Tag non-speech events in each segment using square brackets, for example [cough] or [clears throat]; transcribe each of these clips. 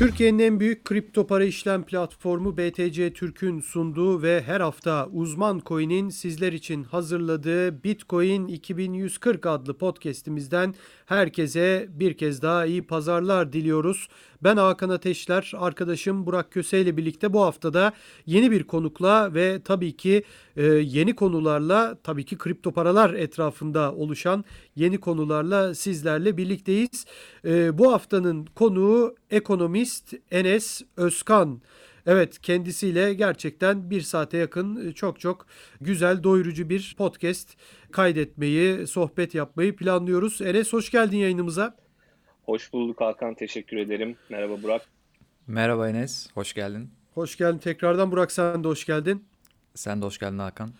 Türkiye'nin en büyük kripto para işlem platformu BTC Türk'ün sunduğu ve her hafta uzman coin'in sizler için hazırladığı Bitcoin 2140 adlı podcast'imizden herkese bir kez daha iyi pazarlar diliyoruz. Ben Hakan Ateşler, arkadaşım Burak Köse ile birlikte bu haftada yeni bir konukla ve tabii ki e, yeni konularla, tabii ki kripto paralar etrafında oluşan yeni konularla sizlerle birlikteyiz. E, bu haftanın konuğu ekonomist Enes Özkan. Evet kendisiyle gerçekten bir saate yakın çok çok güzel doyurucu bir podcast kaydetmeyi, sohbet yapmayı planlıyoruz. Enes hoş geldin yayınımıza. Hoş bulduk Hakan, teşekkür ederim. Merhaba Burak. Merhaba Enes, hoş geldin. Hoş geldin tekrardan Burak sen de hoş geldin. Sen de hoş geldin Hakan.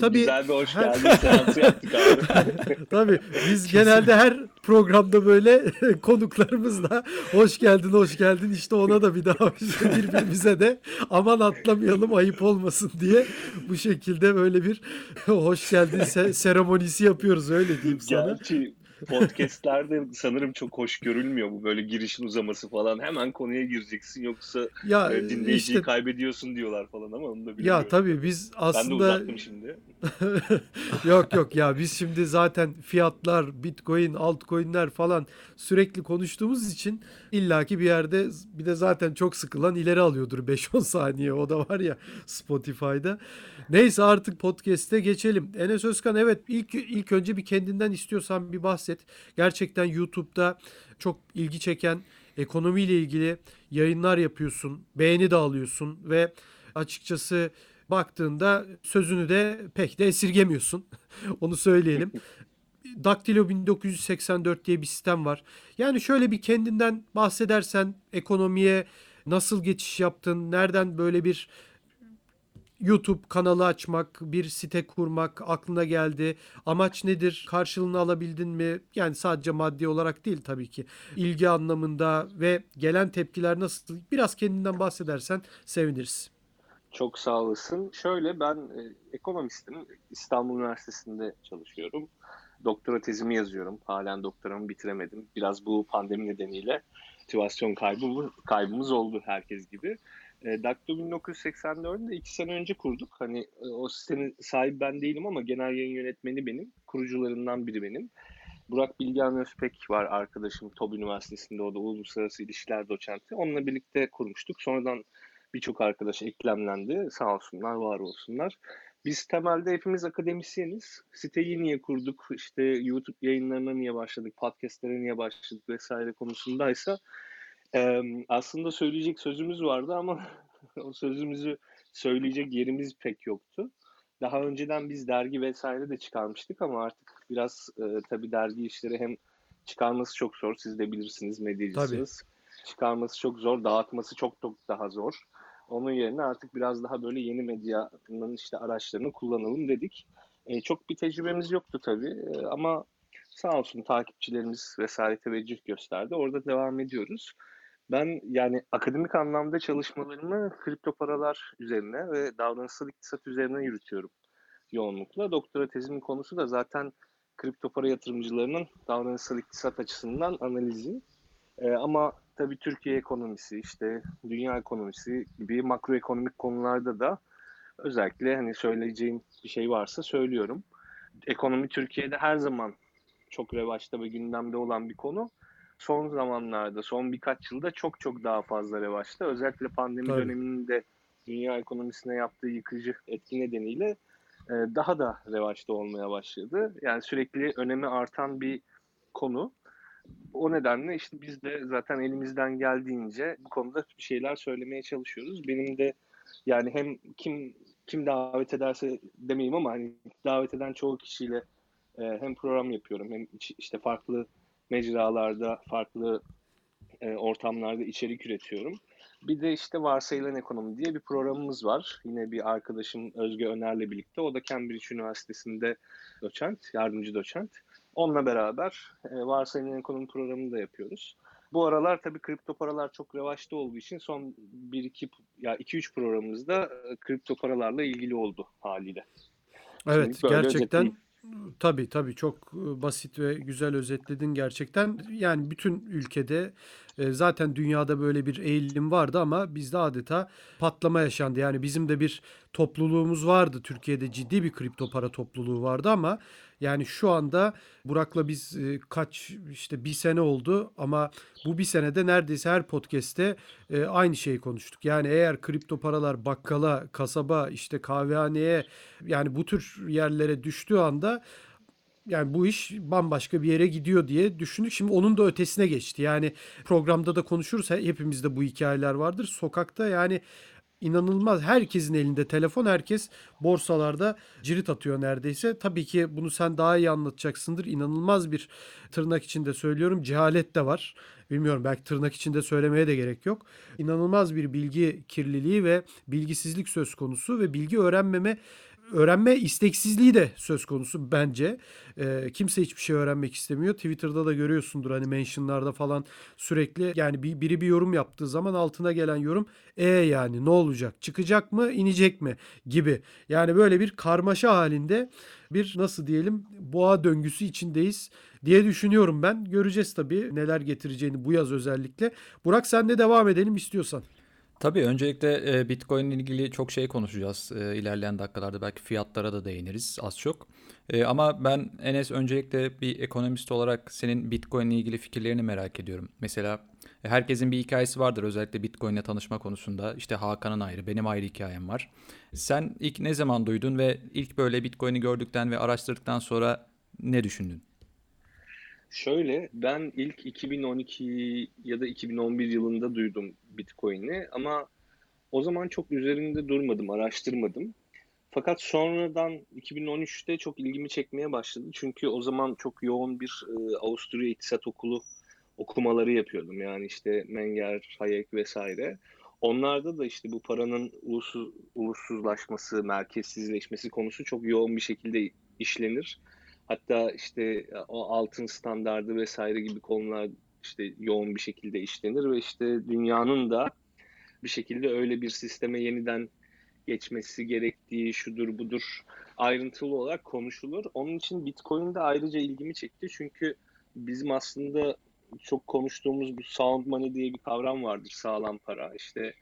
Tabii, Güzel bir hoş geldin seansı yaptık abi. [laughs] Tabii biz genelde her programda böyle [laughs] konuklarımızla hoş geldin hoş geldin işte ona da bir daha birbirimize de aman atlamayalım ayıp olmasın diye bu şekilde böyle bir [laughs] hoş geldin se- seremonisi yapıyoruz öyle diyeyim sana. Gerçi podcastlerde sanırım çok hoş görülmüyor bu böyle girişin uzaması falan. Hemen konuya gireceksin yoksa ya, e, dinleyiciyi işte, kaybediyorsun diyorlar falan ama onu da bilmiyorum. Ya tabii biz aslında... Ben de uzattım şimdi. [laughs] yok yok ya biz şimdi zaten fiyatlar, bitcoin, altcoin'ler falan sürekli konuştuğumuz için illaki bir yerde bir de zaten çok sıkılan ileri alıyordur [laughs] 5-10 saniye o da var ya Spotify'da. Neyse artık podcast'e geçelim. Enes Özkan evet ilk ilk önce bir kendinden istiyorsan bir bahset. Gerçekten YouTube'da çok ilgi çeken ekonomiyle ilgili yayınlar yapıyorsun. Beğeni de alıyorsun ve açıkçası baktığında sözünü de pek de esirgemiyorsun. [laughs] Onu söyleyelim. Daktilo 1984 diye bir sistem var. Yani şöyle bir kendinden bahsedersen ekonomiye nasıl geçiş yaptın? Nereden böyle bir YouTube kanalı açmak, bir site kurmak aklına geldi. Amaç nedir? Karşılığını alabildin mi? Yani sadece maddi olarak değil tabii ki. İlgi anlamında ve gelen tepkiler nasıl? Biraz kendinden bahsedersen seviniriz. Çok sağ olasın. Şöyle ben e, ekonomistim. İstanbul Üniversitesi'nde çalışıyorum. Doktora tezimi yazıyorum. Halen doktoramı bitiremedim. Biraz bu pandemi nedeniyle motivasyon kaybımız, kaybımız oldu herkes gibi. E, Dakto 1984'ü de iki sene önce kurduk. Hani e, o sistemin sahibi ben değilim ama genel yayın yönetmeni benim. Kurucularından biri benim. Burak Bilgehan Özpek var arkadaşım TOB Üniversitesi'nde o da uluslararası ilişkiler doçenti. Onunla birlikte kurmuştuk. Sonradan birçok arkadaş eklemlendi. Sağ olsunlar, var olsunlar. Biz temelde hepimiz akademisyeniz. Siteyi niye kurduk, işte YouTube yayınlarına niye başladık, podcastlere niye başladık vesaire konusundaysa e, aslında söyleyecek sözümüz vardı ama [laughs] o sözümüzü söyleyecek yerimiz pek yoktu. Daha önceden biz dergi vesaire de çıkarmıştık ama artık biraz e, tabii dergi işleri hem çıkarması çok zor. Siz de bilirsiniz medyacısınız. Tabii. Çıkarması çok zor, dağıtması çok çok daha zor. Onun yerine artık biraz daha böyle yeni medyanın işte araçlarını kullanalım dedik. E, çok bir tecrübemiz yoktu tabii e, ama sağ olsun takipçilerimiz vesaire teveccüh gösterdi. Orada devam ediyoruz. Ben yani akademik anlamda çalışmalarımı kripto paralar üzerine ve davranışsal iktisat üzerine yürütüyorum yoğunlukla. Doktora tezimin konusu da zaten kripto para yatırımcılarının davranışsal iktisat açısından analizi. Ee, ama tabii Türkiye ekonomisi, işte dünya ekonomisi gibi makroekonomik konularda da özellikle hani söyleyeceğim bir şey varsa söylüyorum. Ekonomi Türkiye'de her zaman çok revaçta ve gündemde olan bir konu. Son zamanlarda, son birkaç yılda çok çok daha fazla revaçta. Özellikle pandemi Tabii. döneminde dünya ekonomisine yaptığı yıkıcı etki nedeniyle e, daha da revaçta olmaya başladı. Yani sürekli önemi artan bir konu. O nedenle işte biz de zaten elimizden geldiğince bu konuda bir şeyler söylemeye çalışıyoruz. Benim de yani hem kim kim davet ederse demeyeyim ama hani davet eden çoğu kişiyle e, hem program yapıyorum hem işte farklı mecralarda, farklı e, ortamlarda içerik üretiyorum. Bir de işte varsayılan ekonomi diye bir programımız var. Yine bir arkadaşım Özge Öner'le birlikte. O da Cambridge Üniversitesi'nde doçent, yardımcı doçent. Onunla beraber e, varsayılan ekonomi programını da yapıyoruz. Bu aralar tabii kripto paralar çok revaçta olduğu için son 1-2 ya 2-3 programımızda e, kripto paralarla ilgili oldu haliyle. Evet gerçekten Tabii tabii çok basit ve güzel özetledin gerçekten. Yani bütün ülkede zaten dünyada böyle bir eğilim vardı ama bizde adeta patlama yaşandı. Yani bizim de bir topluluğumuz vardı. Türkiye'de ciddi bir kripto para topluluğu vardı ama yani şu anda Burak'la biz e, kaç işte bir sene oldu ama bu bir senede neredeyse her podcast'te e, aynı şeyi konuştuk. Yani eğer kripto paralar bakkala, kasaba, işte kahvehaneye yani bu tür yerlere düştüğü anda yani bu iş bambaşka bir yere gidiyor diye düşündük. Şimdi onun da ötesine geçti. Yani programda da konuşuruz. Hepimizde bu hikayeler vardır. Sokakta yani inanılmaz herkesin elinde telefon herkes borsalarda cirit atıyor neredeyse. Tabii ki bunu sen daha iyi anlatacaksındır. İnanılmaz bir tırnak içinde söylüyorum cehalet de var. Bilmiyorum belki tırnak içinde söylemeye de gerek yok. İnanılmaz bir bilgi kirliliği ve bilgisizlik söz konusu ve bilgi öğrenmeme öğrenme isteksizliği de söz konusu bence. E, kimse hiçbir şey öğrenmek istemiyor. Twitter'da da görüyorsundur hani mentionlarda falan sürekli yani bir, biri bir yorum yaptığı zaman altına gelen yorum e yani ne olacak? Çıkacak mı? inecek mi? gibi. Yani böyle bir karmaşa halinde bir nasıl diyelim boğa döngüsü içindeyiz diye düşünüyorum ben. Göreceğiz tabii neler getireceğini bu yaz özellikle. Burak sen de devam edelim istiyorsan. Tabii öncelikle e, Bitcoin ile ilgili çok şey konuşacağız. E, ilerleyen dakikalarda belki fiyatlara da değiniriz az çok. E, ama ben Enes öncelikle bir ekonomist olarak senin Bitcoin ile ilgili fikirlerini merak ediyorum. Mesela herkesin bir hikayesi vardır özellikle Bitcoin ile tanışma konusunda. İşte Hakan'ın ayrı, benim ayrı hikayem var. Sen ilk ne zaman duydun ve ilk böyle Bitcoin'i gördükten ve araştırdıktan sonra ne düşündün? Şöyle ben ilk 2012 ya da 2011 yılında duydum Bitcoin'i ama o zaman çok üzerinde durmadım, araştırmadım. Fakat sonradan 2013'te çok ilgimi çekmeye başladı. Çünkü o zaman çok yoğun bir e, Avusturya İktisat Okulu okumaları yapıyordum. Yani işte Menger, Hayek vesaire. Onlarda da işte bu paranın ulusuz, ulussuzlaşması, merkezsizleşmesi konusu çok yoğun bir şekilde işlenir. Hatta işte o altın standardı vesaire gibi konular işte yoğun bir şekilde işlenir ve işte dünyanın da bir şekilde öyle bir sisteme yeniden geçmesi gerektiği şudur budur ayrıntılı olarak konuşulur. Onun için Bitcoin de ayrıca ilgimi çekti çünkü bizim aslında çok konuştuğumuz bir sound money diye bir kavram vardır. Sağlam para. İşte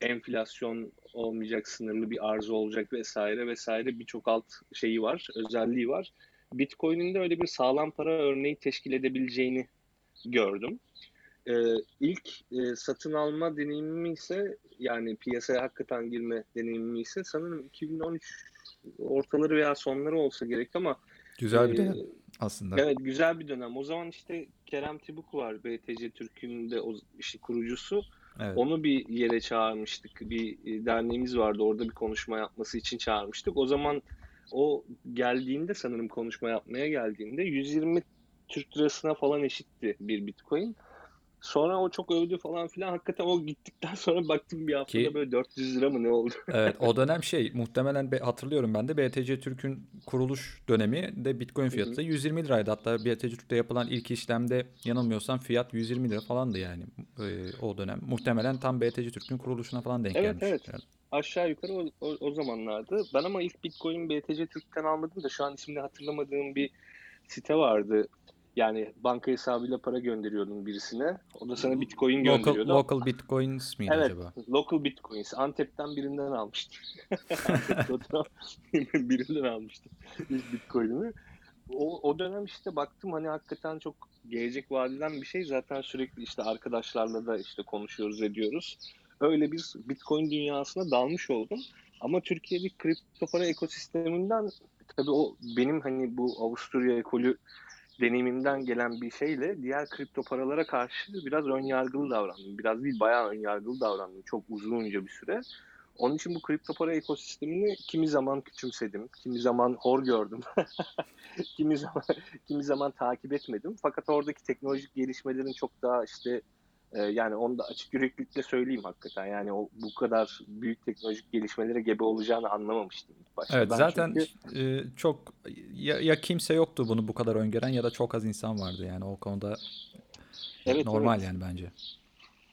enflasyon olmayacak, sınırlı bir arzu olacak vesaire vesaire birçok alt şeyi var, özelliği var. Bitcoin'in de öyle bir sağlam para örneği teşkil edebileceğini gördüm. Ee, ilk e, satın alma deneyimimi ise yani piyasaya hakikaten girme deneyimimi ise sanırım 2013 ortaları veya sonları olsa gerek ama Güzel bir e, dönem aslında. Evet güzel bir dönem. O zaman işte Kerem Tibuk var BTC Türk'ün de o işi kurucusu. Evet. Onu bir yere çağırmıştık. Bir e, derneğimiz vardı. Orada bir konuşma yapması için çağırmıştık. O zaman o geldiğinde sanırım konuşma yapmaya geldiğinde 120 Türk lirasına falan eşitti bir Bitcoin. Sonra o çok övdü falan filan. Hakikaten o gittikten sonra baktım bir haftada Ki, böyle 400 lira mı ne oldu? [laughs] evet o dönem şey muhtemelen hatırlıyorum ben de BTC Türk'ün kuruluş dönemi de Bitcoin fiyatı da 120 liraydı. Hatta BTC Türk'te yapılan ilk işlemde yanılmıyorsam fiyat 120 lira falandı yani e, o dönem. Muhtemelen tam BTC Türk'ün kuruluşuna falan denk evet, gelmiş. Evet evet. Aşağı yukarı o, o, o zamanlardı. Ben ama ilk Bitcoin BTC Türk'ten almadım da şu an ismini hatırlamadığım bir site vardı. Yani banka hesabıyla para gönderiyordun birisine. O da sana bitcoin local, gönderiyordu. Local bitcoins miydi evet, acaba? local bitcoins. Antep'ten birinden almıştım. [laughs] [laughs] birinden almıştım ilk bitcoin'imi. O, o dönem işte baktım hani hakikaten çok gelecek vadeden bir şey. Zaten sürekli işte arkadaşlarla da işte konuşuyoruz ediyoruz. Öyle bir bitcoin dünyasına dalmış oldum. Ama Türkiye'deki kripto para ekosisteminden tabii o benim hani bu Avusturya ekolü deneyimimden gelen bir şeyle diğer kripto paralara karşı biraz ön yargılı davrandım. Biraz değil bayağı ön yargılı davrandım çok uzunca bir süre. Onun için bu kripto para ekosistemini kimi zaman küçümsedim, kimi zaman hor gördüm, [laughs] kimi zaman kimi zaman takip etmedim. Fakat oradaki teknolojik gelişmelerin çok daha işte e, yani onu da açık yüreklilikle söyleyeyim hakikaten. Yani o bu kadar büyük teknolojik gelişmelere gebe olacağını anlamamıştım ilk başta. Evet ben zaten çünkü... e, çok ya, ya kimse yoktu bunu bu kadar öngören ya da çok az insan vardı yani o konuda evet, normal evet. yani bence.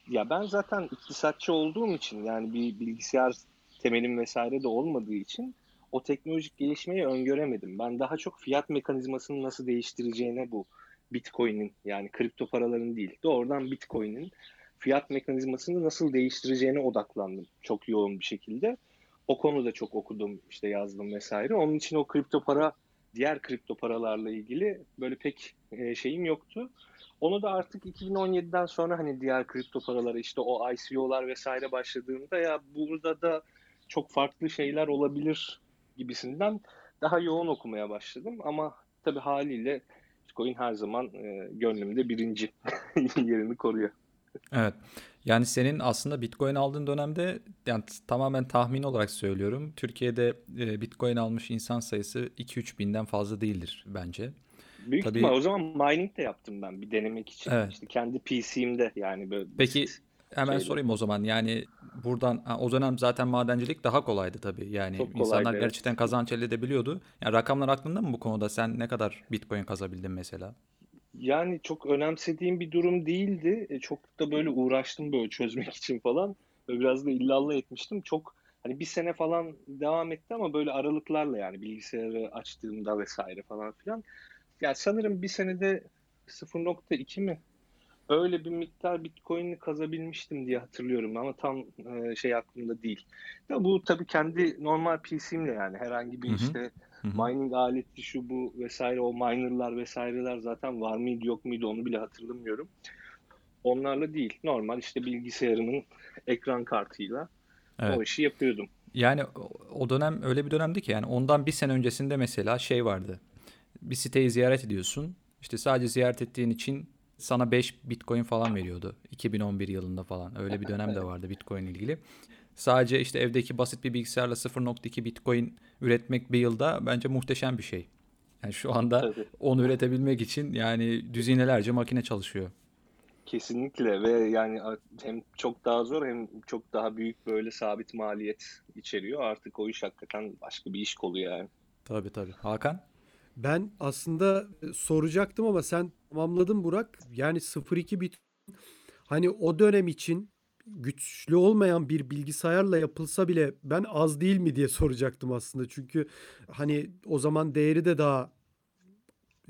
Ya ben zaten iktisatçı olduğum için yani bir bilgisayar temelim vesaire de olmadığı için o teknolojik gelişmeyi öngöremedim. Ben daha çok fiyat mekanizmasını nasıl değiştireceğine bu Bitcoin'in yani kripto paraların değil doğrudan Bitcoin'in fiyat mekanizmasını nasıl değiştireceğine odaklandım çok yoğun bir şekilde. O konuda çok okudum, işte yazdım vesaire. Onun için o kripto para, diğer kripto paralarla ilgili böyle pek e, şeyim yoktu. Onu da artık 2017'den sonra hani diğer kripto paraları işte o ICO'lar vesaire başladığında ya burada da çok farklı şeyler olabilir gibisinden daha yoğun okumaya başladım. Ama tabii haliyle Bitcoin her zaman e, gönlümde birinci [laughs] yerini koruyor. Evet. Yani senin aslında Bitcoin aldığın dönemde yani tamamen tahmin olarak söylüyorum. Türkiye'de e, Bitcoin almış insan sayısı 2-3 binden fazla değildir bence. Büyük Tabii. ihtimal o zaman mining de yaptım ben bir denemek için. Evet. İşte kendi PC'imde yani böyle Peki basit. Hemen şeyle. sorayım o zaman. Yani buradan ha, o dönem zaten madencilik daha kolaydı tabii. Yani Çok kolaydı, insanlar evet. gerçekten kazanç elde edebiliyordu. Yani rakamlar aklında mı bu konuda? Sen ne kadar Bitcoin kazabildin mesela? Yani çok önemsediğim bir durum değildi. E, çok da böyle uğraştım böyle çözmek için falan. Böyle biraz da illallah etmiştim. Çok hani bir sene falan devam etti ama böyle aralıklarla yani bilgisayarı açtığımda vesaire falan filan. Yani sanırım bir senede 0.2 mi? Öyle bir miktar Bitcoin'i kazabilmiştim diye hatırlıyorum ama tam e, şey aklımda değil. Ya bu tabii kendi normal PC'imle yani herhangi bir Hı hı. işte Hı hı. mining aleti şu bu vesaire o minerlar vesaireler zaten var mıydı yok muydu onu bile hatırlamıyorum. Onlarla değil. Normal işte bilgisayarımın ekran kartıyla Evet. o işi yapıyordum. Yani o- o dönem öyle bir dönemdi ki yani ondan bir sene öncesinde mesela şey vardı. Bir siteyi ziyaret ediyorsun. İşte sadece ziyaret ettiğin için sana 5 Bitcoin falan veriyordu. 2011 yılında falan. Öyle bir dönem de vardı Bitcoin ilgili. Sadece işte evdeki basit bir bilgisayarla 0.2 Bitcoin üretmek bir yılda bence muhteşem bir şey. Yani şu anda Tabii. onu üretebilmek için yani düzinelerce makine çalışıyor. Kesinlikle ve yani hem çok daha zor hem çok daha büyük böyle sabit maliyet içeriyor. Artık o iş hakikaten başka bir iş kolu yani. Tabii tabii. Hakan? Ben aslında soracaktım ama sen tamamladın Burak. Yani 0.2 bit hani o dönem için güçlü olmayan bir bilgisayarla yapılsa bile ben az değil mi diye soracaktım aslında. Çünkü hani o zaman değeri de daha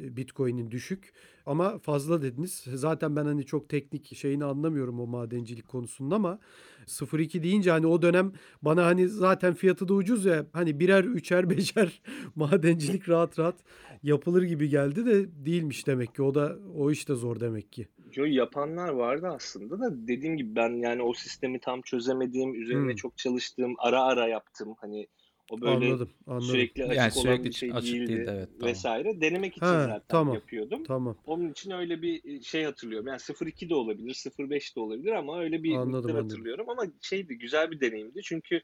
Bitcoin'in düşük ama fazla dediniz. Zaten ben hani çok teknik şeyini anlamıyorum o madencilik konusunda ama 0.2 deyince hani o dönem bana hani zaten fiyatı da ucuz ya hani birer üçer [laughs] beşer madencilik rahat rahat yapılır gibi geldi de değilmiş demek ki o da o iş de zor demek ki. Yo, yapanlar vardı aslında da dediğim gibi ben yani o sistemi tam çözemediğim, üzerine Hmm. çok çalıştığım, ara ara yaptım. Hani o böyle Anladım, anladım. sürekli açık Yani olan sürekli bir şey açık değildi değildi, evet, tamam. vesaire. Denemek için Ha, zaten tamam. yapıyordum. Tamam. Onun için öyle bir şey hatırlıyorum. Yani 0.2 de olabilir, 0.5 de olabilir ama öyle bir Anladım, miktar anladım. hatırlıyorum. Ama şeydi, güzel bir deneyimdi. Çünkü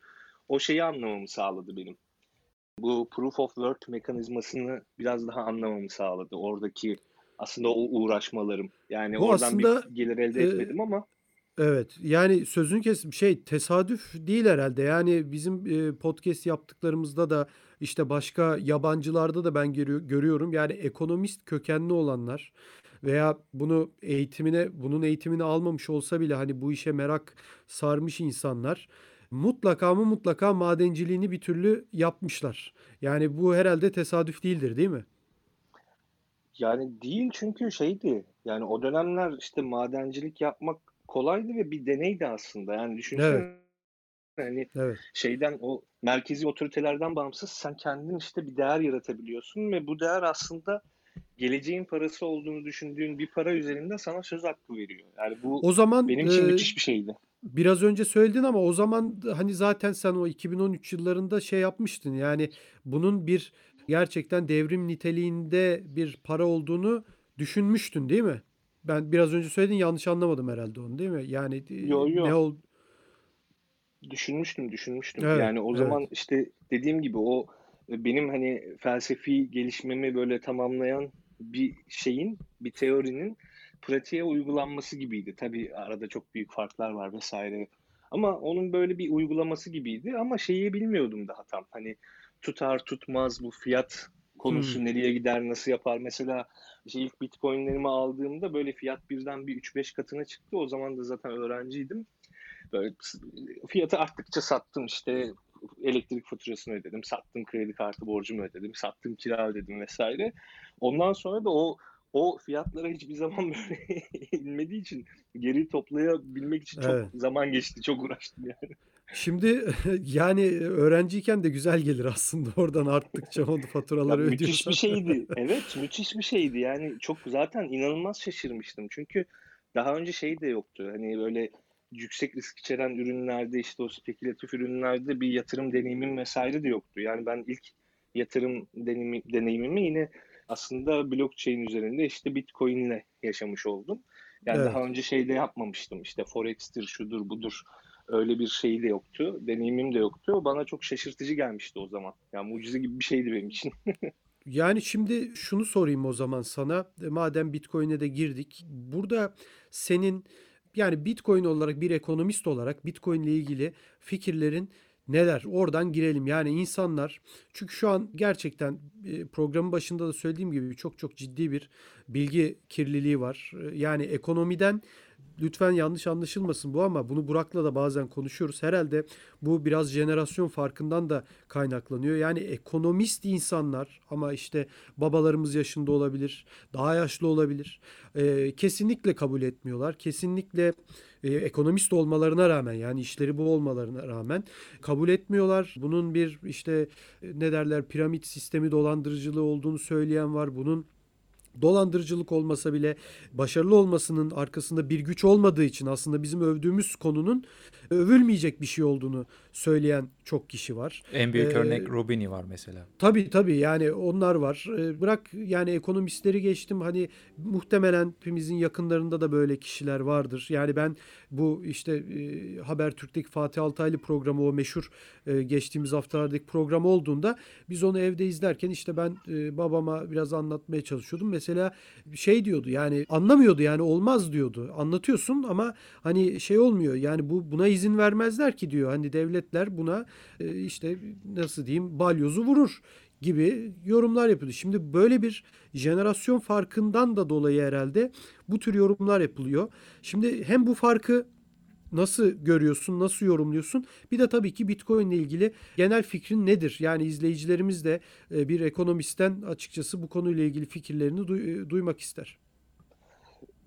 o şeyi anlamamı sağladı benim. Bu proof of work mekanizmasını biraz daha anlamamı sağladı. Oradaki aslında o uğraşmalarım. Yani Bu oradan aslında, bir gelir elde e, etmedim ama Evet yani sözün kesim şey tesadüf değil herhalde. Yani bizim e, podcast yaptıklarımızda da işte başka yabancılarda da ben görüyor- görüyorum. Yani ekonomist kökenli olanlar veya bunu eğitimine bunun eğitimini almamış olsa bile hani bu işe merak sarmış insanlar mutlaka mı mutlaka madenciliğini bir türlü yapmışlar. Yani bu herhalde tesadüf değildir, değil mi? yani değil çünkü şeydi. Yani o dönemler işte madencilik yapmak kolaydı ve bir deneydi aslında. Yani düşünsene Evet, hani evet. şeyden o merkezi otoritelerden bağımsız sen kendin işte bir değer yaratabiliyorsun ve bu değer aslında geleceğin parası olduğunu düşündüğün bir para üzerinde sana söz hakkı veriyor. Yani bu O zaman benim için e, müthiş bir şeydi. Biraz önce söyledin ama o zaman hani zaten sen o 2013 yıllarında şey yapmıştın. Yani bunun bir gerçekten devrim niteliğinde bir para olduğunu düşünmüştün, değil mi? Ben biraz önce söyledin yanlış anlamadım herhalde onu, değil mi? Yani e, Yo ne yo ol düşünmüştüm düşünmüştüm. Evet, Yani o evet. zaman işte dediğim gibi o e, benim hani felsefi gelişmemi böyle tamamlayan bir şeyin, bir teorinin pratiğe uygulanması gibiydi. Tabii arada çok büyük farklar var vesaire. Ama onun böyle bir uygulaması gibiydi ama şeyi bilmiyordum daha tam. Hani tutar tutmaz bu fiyat Hmm. konusu nereye gider, nasıl yapar? Mesela işte ilk Bitcoin'lerimi aldığımda böyle fiyat birden bir 3-5 katına çıktı. O zaman da zaten öğrenciydim. Böyle fiyatı arttıkça sattım işte elektrik faturasını ödedim, sattım kredi kartı borcumu ödedim, sattım kira ödedim vesaire. Ondan sonra da o o fiyatlara hiçbir zaman [laughs] böyle inmediği için geri toplayabilmek için çok Evet. zaman geçti. Çok uğraştım yani. Şimdi [laughs] yani öğrenciyken de güzel gelir aslında [laughs] oradan arttıkça Ya faturaları müthiş ödüyorsan. bir [laughs] şeydi. Evet, müthiş bir şeydi. Yani çok zaten inanılmaz şaşırmıştım. Çünkü daha önce şey de yoktu. Hani böyle yüksek risk içeren ürünlerde işte o spekülatif ürünlerde bir yatırım deneyimim vesaire de yoktu. Yani ben ilk yatırım deneyimi, deneyimimi yine aslında blockchain üzerinde işte Bitcoin'le yaşamış oldum. Yani Evet. daha önce şey de yapmamıştım. İşte Forex'tir, şudur, budur. Öyle bir şey de yoktu. Deneyimim de yoktu. Bana çok şaşırtıcı gelmişti o zaman. Yani mucize gibi bir şeydi benim için. [laughs] Yani şimdi şunu sorayım o zaman sana. E, Madem Bitcoin'e de girdik. Burada senin yani Bitcoin olarak bir ekonomist olarak Bitcoin ile ilgili fikirlerin neler? Oradan girelim. Yani insanlar çünkü şu an gerçekten e, programın başında da söylediğim gibi çok çok ciddi bir bilgi kirliliği var. E, Yani ekonomiden lütfen yanlış anlaşılmasın bu ama bunu Burak'la da bazen konuşuyoruz. Herhalde bu biraz jenerasyon farkından da kaynaklanıyor. Yani ekonomist insanlar ama işte babalarımız yaşında olabilir, daha yaşlı olabilir. Ee, kesinlikle kabul etmiyorlar. Kesinlikle e, ekonomist olmalarına rağmen yani işleri bu olmalarına rağmen kabul etmiyorlar. Bunun bir işte e, ne derler piramit sistemi dolandırıcılığı olduğunu söyleyen var. Bunun dolandırıcılık olmasa bile başarılı olmasının arkasında bir güç olmadığı için aslında bizim övdüğümüz konunun övülmeyecek bir şey olduğunu söyleyen çok kişi var. En büyük Ee, örnek Robini var mesela. Tabii tabii yani onlar var. Ee, Bırak yani ekonomistleri geçtim hani muhtemelen hepimizin yakınlarında da böyle kişiler vardır. Yani ben bu işte e, Habertürk'teki Fatih Altaylı programı o meşhur e, geçtiğimiz haftalardaki program olduğunda biz onu evde izlerken işte ben e, babama biraz anlatmaya çalışıyordum. Mesela şey diyordu yani anlamıyordu yani olmaz diyordu. Anlatıyorsun ama hani şey olmuyor yani bu buna izin vermezler ki diyor. Hani devletler buna e, işte nasıl diyeyim balyozu vurur gibi yorumlar yapıyordu. Şimdi böyle bir jenerasyon farkından da dolayı herhalde bu tür yorumlar yapılıyor. Şimdi hem bu farkı nasıl görüyorsun, nasıl yorumluyorsun? Bir de tabii ki Bitcoin ile ilgili genel fikrin nedir? Yani izleyicilerimiz de e, bir ekonomistten açıkçası bu konuyla ilgili fikirlerini duy- e, duymak ister.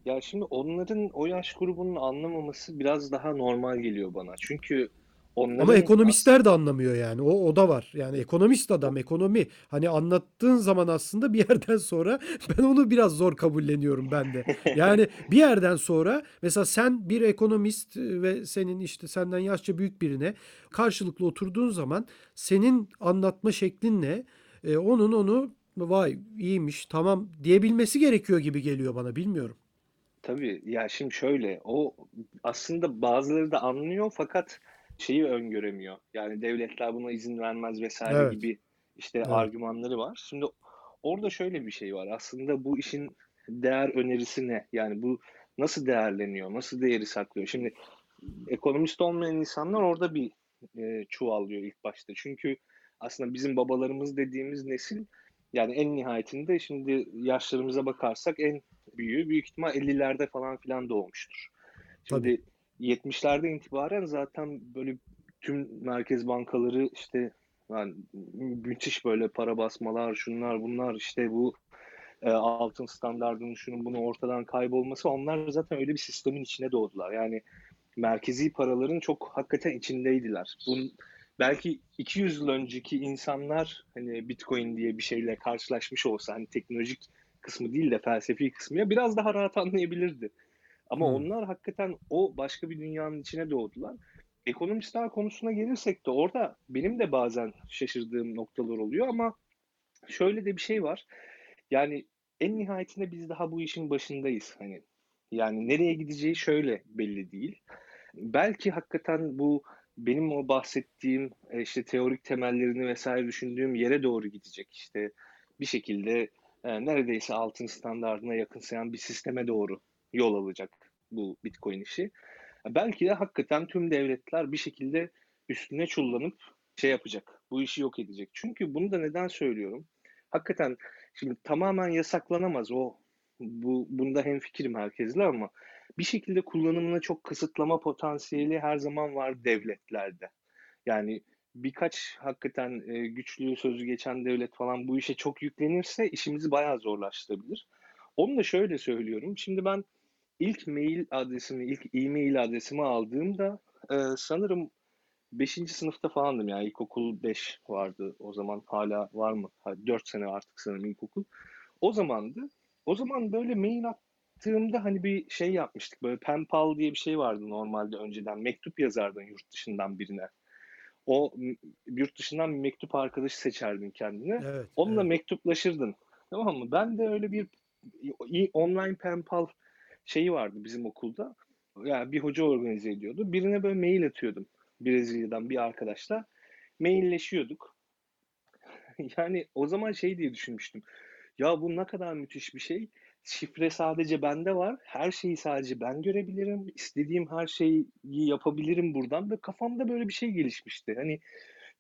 Ya şimdi onların o yaş grubunun anlamaması biraz daha normal geliyor bana. Çünkü onların Ama ekonomistler de anlamıyor yani. O, o da var. Yani ekonomist adam, ekonomi. Hani anlattığın zaman aslında bir yerden sonra [laughs] ben onu biraz zor kabulleniyorum ben de. [laughs] Yani bir yerden sonra mesela sen bir ekonomist ve senin işte senden yaşça büyük birine karşılıklı oturduğun zaman senin anlatma şeklinle e, onun onu vay iyiymiş tamam diyebilmesi gerekiyor gibi geliyor bana bilmiyorum. Tabii ya şimdi şöyle o aslında bazıları da anlıyor fakat şeyi öngöremiyor. Yani devletler buna izin vermez vesaire Evet. gibi işte Evet. argümanları var. Şimdi orada şöyle bir şey var. Aslında bu işin değer önerisi ne? Yani bu nasıl değerleniyor? Nasıl değeri saklıyor? Şimdi ekonomist olmayan insanlar orada bir e, çuvallıyor ilk başta. Çünkü aslında bizim babalarımız dediğimiz nesil yani en nihayetinde şimdi yaşlarımıza bakarsak en büyüğü büyük ihtimal 50'lerde falan filan doğmuştur. Şimdi 70'lerden itibaren zaten böyle tüm merkez bankaları işte yani müthiş böyle para basmalar, şunlar bunlar işte bu e, altın standardının şunun bunu ortadan kaybolması onlar zaten öyle bir sistemin içine doğdular. Yani merkezi paraların çok hakikaten içindeydiler. Bunun belki 200 yıl önceki insanlar hani Bitcoin diye bir şeyle karşılaşmış olsa hani teknolojik kısmı değil de felsefi kısmı ya biraz daha rahat anlayabilirdi. Ama Hmm. onlar hakikaten o başka bir dünyanın içine doğdular. Ekonomistler konusuna gelirsek de orada benim de bazen şaşırdığım noktalar oluyor ama şöyle de bir şey var. Yani en nihayetinde biz daha bu işin başındayız. Hani yani nereye gideceği şöyle belli değil. Belki hakikaten bu benim o bahsettiğim e, işte teorik temellerini vesaire düşündüğüm yere doğru gidecek. İşte bir şekilde e, neredeyse altın standardına yakınsayan bir sisteme doğru yol alacak bu Bitcoin işi. Belki de hakikaten tüm devletler bir şekilde üstüne çullanıp şey yapacak. Bu işi yok edecek. Çünkü bunu da neden söylüyorum? Hakikaten şimdi tamamen yasaklanamaz o. Bu bunda hemfikirim herkesle ama bir şekilde kullanımını çok kısıtlama potansiyeli her zaman var devletlerde. Yani birkaç hakikaten e, güçlü sözü geçen devlet falan bu işe çok yüklenirse işimizi bayağı zorlaştırabilir. Onu da şöyle söylüyorum. Şimdi ben ilk mail adresimi, ilk e-mail adresimi aldığımda e, sanırım 5. sınıfta falandım yani ilkokul 5 vardı o zaman hala var mı? Ha, 4 sene artık sanırım ilkokul. O zamandı. O zaman böyle mail attığımda hani bir şey yapmıştık. Böyle pen pal diye bir şey vardı normalde önceden. Mektup yazardın yurt dışından birine. O yurt dışından bir mektup arkadaşı seçerdin kendine. Evet, Onunla evet. mektuplaşırdın. Tamam mı? Ben de öyle bir online pen pal şeyi vardı bizim okulda. Yani bir hoca organize ediyordu. Birine böyle mail atıyordum. Brezilya'dan bir arkadaşla. Mailleşiyorduk. [laughs] Yani o zaman şey diye düşünmüştüm. Ya bu ne kadar müthiş bir şey. Şifre sadece bende var. Her şeyi sadece ben görebilirim. İstediğim her şeyi yapabilirim buradan. Ve kafamda böyle bir şey gelişmişti. Hani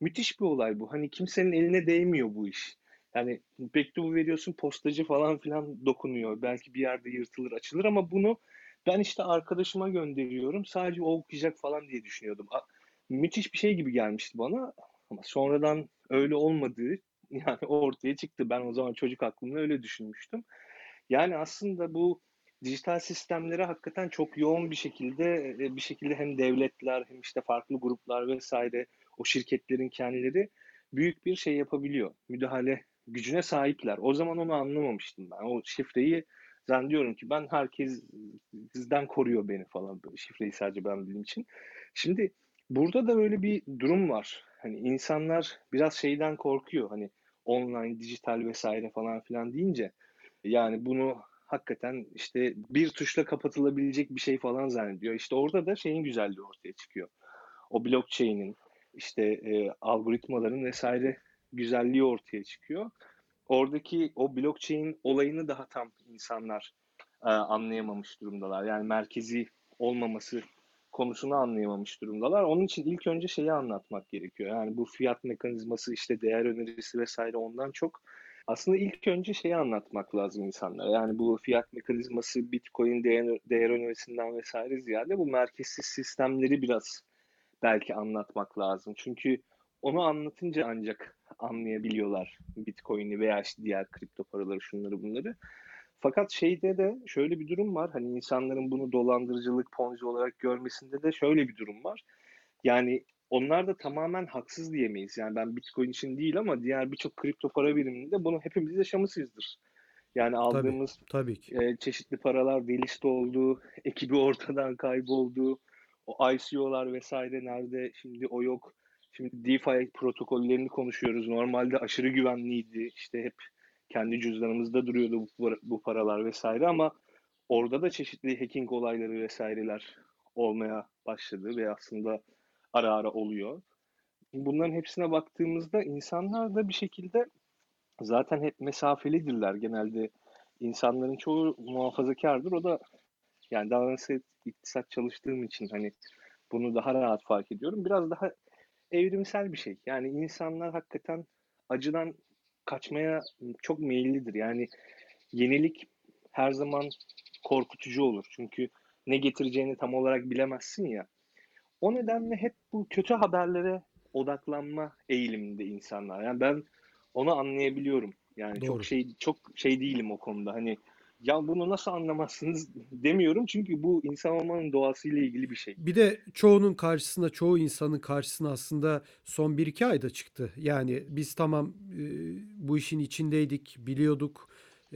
müthiş bir olay bu. Hani kimsenin eline değmiyor bu iş. Yani mektubu veriyorsun postacı falan filan dokunuyor. Belki bir yerde yırtılır açılır ama bunu ben işte arkadaşıma gönderiyorum. Sadece o okuyacak falan diye düşünüyordum. Müthiş bir şey gibi gelmişti bana. Ama sonradan öyle olmadığı [laughs] yani ortaya çıktı. Ben o zaman çocuk aklımda öyle düşünmüştüm. Yani aslında bu dijital sistemlere hakikaten çok yoğun bir şekilde e, bir şekilde hem devletler hem işte farklı gruplar vesaire o şirketlerin kendileri büyük bir şey yapabiliyor. Müdahale gücüne sahipler. O zaman onu anlamamıştım ben. O şifreyi zannediyorum ki ben herkes bizden koruyor beni falan böyle şifreyi sadece ben bildiğim için. Şimdi burada da böyle bir durum var. Hani insanlar biraz şeyden korkuyor. Hani online, dijital vesaire falan filan deyince yani bunu hakikaten işte bir tuşla kapatılabilecek bir şey falan zannediyor. İşte orada da şeyin güzelliği ortaya çıkıyor. O blockchain'in işte e, algoritmaların vesaire güzelliği ortaya çıkıyor. Oradaki o blockchain olayını daha tam insanlar e, anlayamamış durumdalar. Yani merkezi olmaması konusunu anlayamamış durumdalar. Onun için ilk önce şeyi anlatmak gerekiyor. Yani bu fiyat mekanizması işte değer önerisi vesaire ondan çok aslında ilk önce şeyi anlatmak lazım insanlara. Yani bu fiyat mekanizması, Bitcoin değer, değer önerisinden vesaire ziyade bu merkezsiz sistemleri biraz belki anlatmak lazım. Çünkü onu anlatınca ancak anlayabiliyorlar Bitcoin'i veya işte diğer kripto paraları şunları bunları. Fakat şeyde de şöyle bir durum var. Hani insanların bunu dolandırıcılık, ponzi olarak görmesinde de şöyle bir durum var. Yani onlar da tamamen haksız diyemeyiz. Yani ben Bitcoin için değil ama diğer birçok kripto para biriminde bunu hepimiz yaşamışızdır. Yani Tabii, aldığımız tabii ki. e, çeşitli paralar delist oldu, ekibi ortadan kayboldu, o ICO'lar vesaire nerede, şimdi o yok. Şimdi DeFi protokollerini konuşuyoruz. Normalde aşırı güvenliydi. İşte hep kendi cüzdanımızda duruyordu bu, bu paralar vesaire ama orada da çeşitli hacking olayları vesaireler olmaya başladı ve aslında ara ara oluyor. Bunların hepsine baktığımızda insanlar da bir şekilde zaten hep mesafelidirler. Genelde insanların çoğu muhafazakardır. O da yani davranışsal iktisat çalıştığım için hani bunu daha rahat fark ediyorum. Biraz daha evrimsel bir şey. Yani insanlar hakikaten acıdan kaçmaya çok meyillidir. Yani yenilik her zaman korkutucu olur. Çünkü ne getireceğini tam olarak bilemezsin ya. O nedenle hep bu kötü haberlere odaklanma eğiliminde insanlar. Yani ben onu anlayabiliyorum. Yani Doğru. çok şey çok şey değilim o konuda. Hani ya bunu nasıl anlamazsınız demiyorum çünkü bu insan olmanın doğasıyla ilgili bir şey. Bir de çoğunun karşısına, çoğu insanın karşısına aslında son 1-2 ayda çıktı. Yani biz tamam e, bu işin içindeydik, biliyorduk.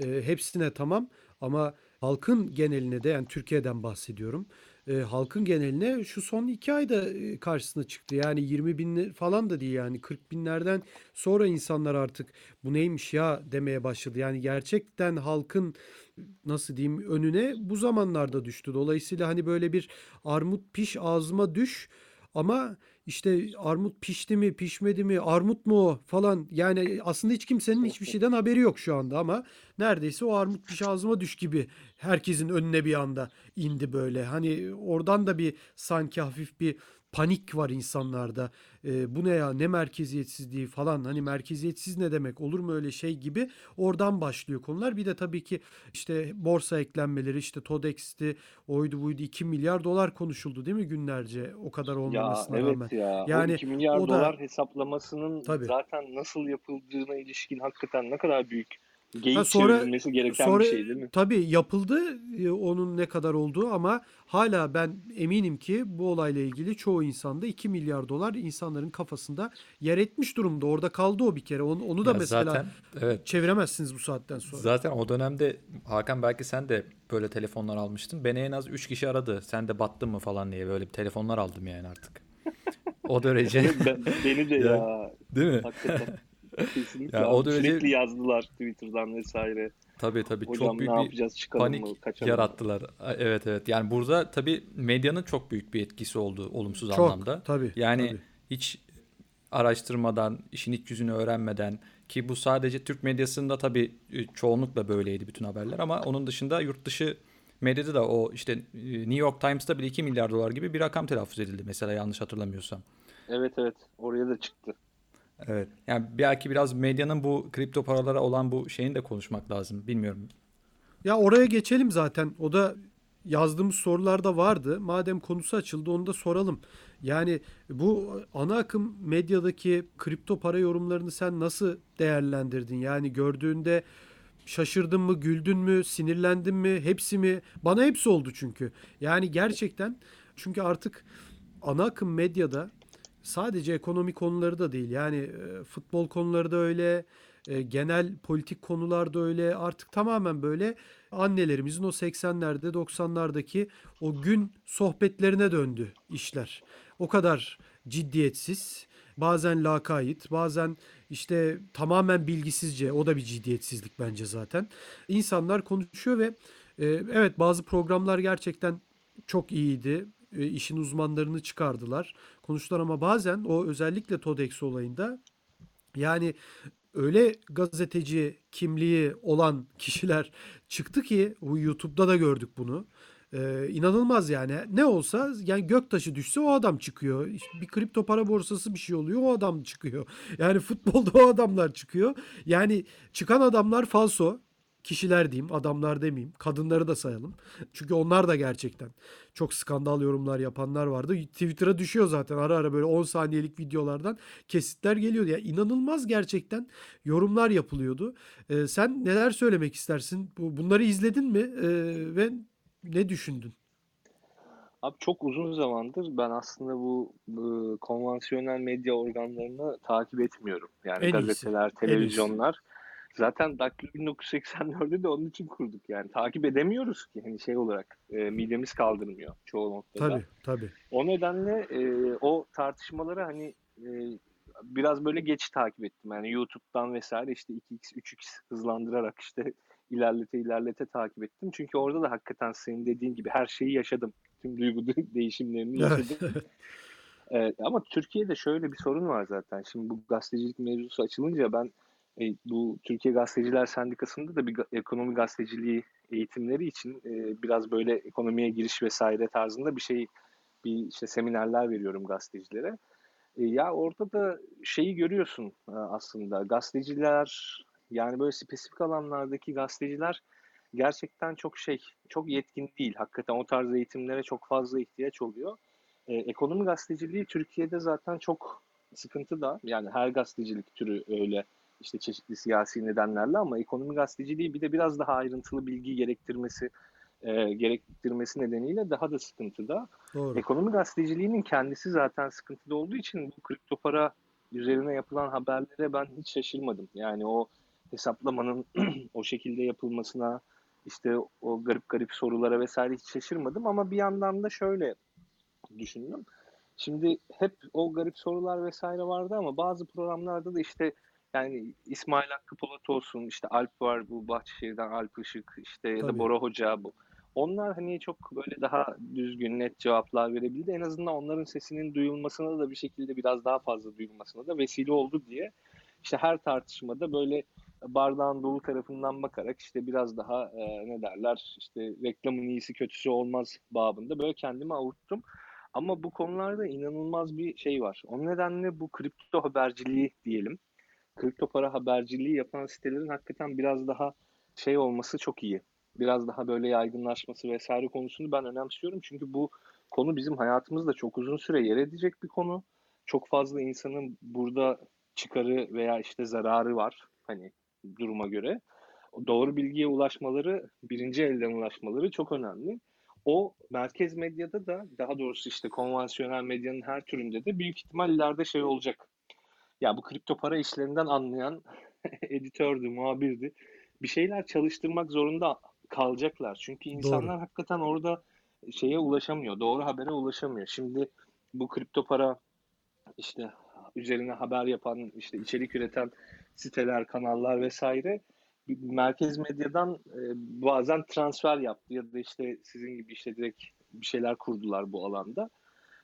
E, hepsine tamam ama halkın geneline de yani Türkiye'den bahsediyorum. E, halkın geneline şu son 2 ayda e, karşısına çıktı. Yani 20 bin falan da değil yani 40 binlerden sonra insanlar artık bu neymiş ya demeye başladı. Yani gerçekten halkın nasıl diyeyim önüne bu zamanlarda düştü. Dolayısıyla hani böyle bir armut piş ağzıma düş ama işte armut pişti mi pişmedi mi armut mu falan yani aslında hiç kimsenin hiçbir şeyden haberi yok şu anda ama neredeyse o armut piş ağzıma düş gibi herkesin önüne bir anda indi böyle. Hani oradan da bir sanki hafif bir panik var insanlarda. Ee, bu ne ya ne merkeziyetsizliği falan hani merkeziyetsiz ne demek olur mu öyle şey gibi oradan başlıyor konular. Bir de tabii ki işte borsa eklenmeleri işte TODEX'ti oydu buydu 2 milyar dolar konuşuldu değil mi günlerce o kadar Ya olmamasına evet rağmen. ya Yani 2 milyar o da dolar hesaplamasının tabii zaten nasıl yapıldığına ilişkin hakikaten ne kadar büyük Geyik Ha, sonra çevrilmesi gereken sonra bir şey değil mi? tabii yapıldı e, onun ne kadar olduğu ama hala ben eminim ki bu olayla ilgili çoğu insanda 2 milyar dolar insanların kafasında yer etmiş durumda. Orada kaldı o bir kere. Onu, onu da Ya mesela zaten evet çeviremezsiniz bu saatten sonra. zaten o dönemde Hakan belki sen de böyle telefonlar almıştın. Beni en az 3 kişi aradı. Sen de battın mı falan diye böyle bir telefonlar aldım yani artık. [laughs] O derece Ben- Beni de Ya, ya. [laughs] değil mi? Hakikaten. Kesinlikle. Ya o derece- Sürekli yazdılar Twitter'dan vesaire. Tabii tabii Hocam çok büyük ne bir yapacağız çıkalım panik mı kaçalım mı? yarattılar. A- Evet evet. Yani burada tabii medyanın çok büyük bir etkisi oldu olumsuz Çok anlamda. tabii. Yani tabii. hiç araştırmadan, işin iç yüzünü öğrenmeden ki bu sadece Türk medyasında tabii e, çoğunlukla böyleydi bütün haberler ama onun dışında yurt dışı medyada da o işte e, New York Times'ta bile 2 milyar dolar gibi bir rakam telaffuz edildi mesela yanlış hatırlamıyorsam. Evet evet oraya da çıktı. Evet. Yani belki biraz medyanın bu kripto paralara olan bu şeyini de konuşmak lazım. Bilmiyorum. Ya oraya geçelim zaten. O da yazdığımız sorularda vardı. Madem konusu açıldı onu da soralım. Yani bu ana akım medyadaki kripto para yorumlarını sen nasıl değerlendirdin? Yani gördüğünde şaşırdın mı, güldün mü, sinirlendin mi, hepsi mi? Bana hepsi oldu çünkü. Yani gerçekten çünkü artık ana akım medyada sadece ekonomi konuları da değil. Yani e, futbol konuları da öyle, e, genel politik konular da öyle. Artık tamamen böyle annelerimizin o 80'lerde 90'lardaki o gün sohbetlerine döndü işler. O kadar ciddiyetsiz, bazen lakayt, bazen işte tamamen bilgisizce, o da bir ciddiyetsizlik bence zaten. İnsanlar konuşuyor ve e, evet bazı programlar gerçekten çok iyiydi. E, işin uzmanlarını çıkardılar. Konuştular ama bazen o özellikle TODEX olayında yani öyle gazeteci kimliği olan [laughs] kişiler çıktı ki bu YouTube'da da gördük bunu. Ee, inanılmaz yani. Ne olsa yani göktaşı düşse o adam çıkıyor. Bir kripto para borsası bir şey oluyor o adam çıkıyor. Yani [laughs] futbolda o adamlar çıkıyor. Yani çıkan adamlar falso kişiler diyeyim, adamlar demeyeyim. Kadınları da sayalım. Çünkü onlar da gerçekten çok skandal yorumlar yapanlar vardı. Twitter'a düşüyor zaten ara ara böyle 10 saniyelik videolardan kesitler geliyordu. Ya inanılmaz gerçekten yorumlar yapılıyordu. Ee, sen neler söylemek istersin? Bu, bunları izledin mi? Ee, ve ne düşündün? Abi çok uzun zamandır ben aslında bu, bu konvansiyonel medya organlarını takip etmiyorum. Yani En iyisi. gazeteler, televizyonlar. Zaten Daktilo 1984'ü de onun için kurduk. Yani takip edemiyoruz ki hani şey olarak e, midemiz kaldırmıyor çoğu noktada. Tabii tabii. O nedenle e, o tartışmaları hani e, biraz böyle geç takip ettim. Yani YouTube'dan vesaire işte 2x, 3x hızlandırarak işte ilerlete ilerlete takip ettim. Çünkü orada da hakikaten senin dediğin gibi her şeyi yaşadım. Tüm duygu [laughs] değişimlerini yaşadım. Evet, ama Türkiye'de şöyle bir sorun var zaten. Şimdi bu gazetecilik mevzusu açılınca ben e, bu Türkiye Gazeteciler Sendikası'nda da bir ekonomi gazeteciliği eğitimleri için e, biraz böyle ekonomiye giriş vesaire tarzında bir şey bir işte seminerler veriyorum gazetecilere. E, ya orada da şeyi görüyorsun e, aslında gazeteciler yani böyle spesifik alanlardaki gazeteciler gerçekten çok şey çok yetkin değil. Hakikaten o tarz eğitimlere çok fazla ihtiyaç oluyor. E, ekonomi gazeteciliği Türkiye'de zaten çok sıkıntı da yani her gazetecilik türü öyle işte çeşitli siyasi nedenlerle ama ekonomi gazeteciliği bir de biraz daha ayrıntılı bilgi gerektirmesi e, gerektirmesi nedeniyle daha da sıkıntıda. Doğru. Ekonomi gazeteciliğinin kendisi zaten sıkıntıda olduğu için bu kripto para üzerine yapılan haberlere ben hiç şaşırmadım. Yani o hesaplamanın [clears throat] o şekilde yapılmasına işte o garip garip sorulara vesaire hiç şaşırmadım ama bir yandan da şöyle düşündüm. Şimdi hep o garip sorular vesaire vardı ama bazı programlarda da işte yani İsmail Hakkı Polat olsun, işte Alp var bu Bahçeşehir'den Alp Işık, işte ya da. Bora Hoca bu. Onlar hani çok böyle daha düzgün, net cevaplar verebildi. En azından onların sesinin duyulmasına da bir şekilde biraz daha fazla duyulmasına da vesile oldu diye. İşte her tartışmada böyle bardağın dolu tarafından bakarak işte biraz daha e, ne derler işte reklamın iyisi kötüsü olmaz babında böyle kendimi avuttum. Ama bu konularda inanılmaz bir şey var. O nedenle bu kripto haberciliği diyelim. Kripto para haberciliği yapan sitelerin hakikaten biraz daha şey olması çok iyi. Biraz daha böyle yaygınlaşması vesaire konusunu ben önemsiyorum. Çünkü bu konu bizim hayatımızda çok uzun süre yer edecek bir konu. Çok fazla insanın burada çıkarı veya işte zararı var hani duruma göre. doğru bilgiye ulaşmaları, birinci elden ulaşmaları çok önemli. O merkez medyada da daha doğrusu işte konvansiyonel medyanın her türünde de büyük ihtimal ileride şey olacak. Ya bu kripto para işlerinden anlayan [laughs] editördü, muhabirdi. Bir şeyler çalıştırmak zorunda kalacaklar. Çünkü insanlar Doğru. hakikaten orada şeye ulaşamıyor, doğru habere ulaşamıyor. Şimdi bu kripto para işte üzerine haber yapan, işte içerik üreten siteler, kanallar vesaire merkez medyadan e, bazen transfer yaptı ya da işte sizin gibi işte direkt bir şeyler kurdular bu alanda.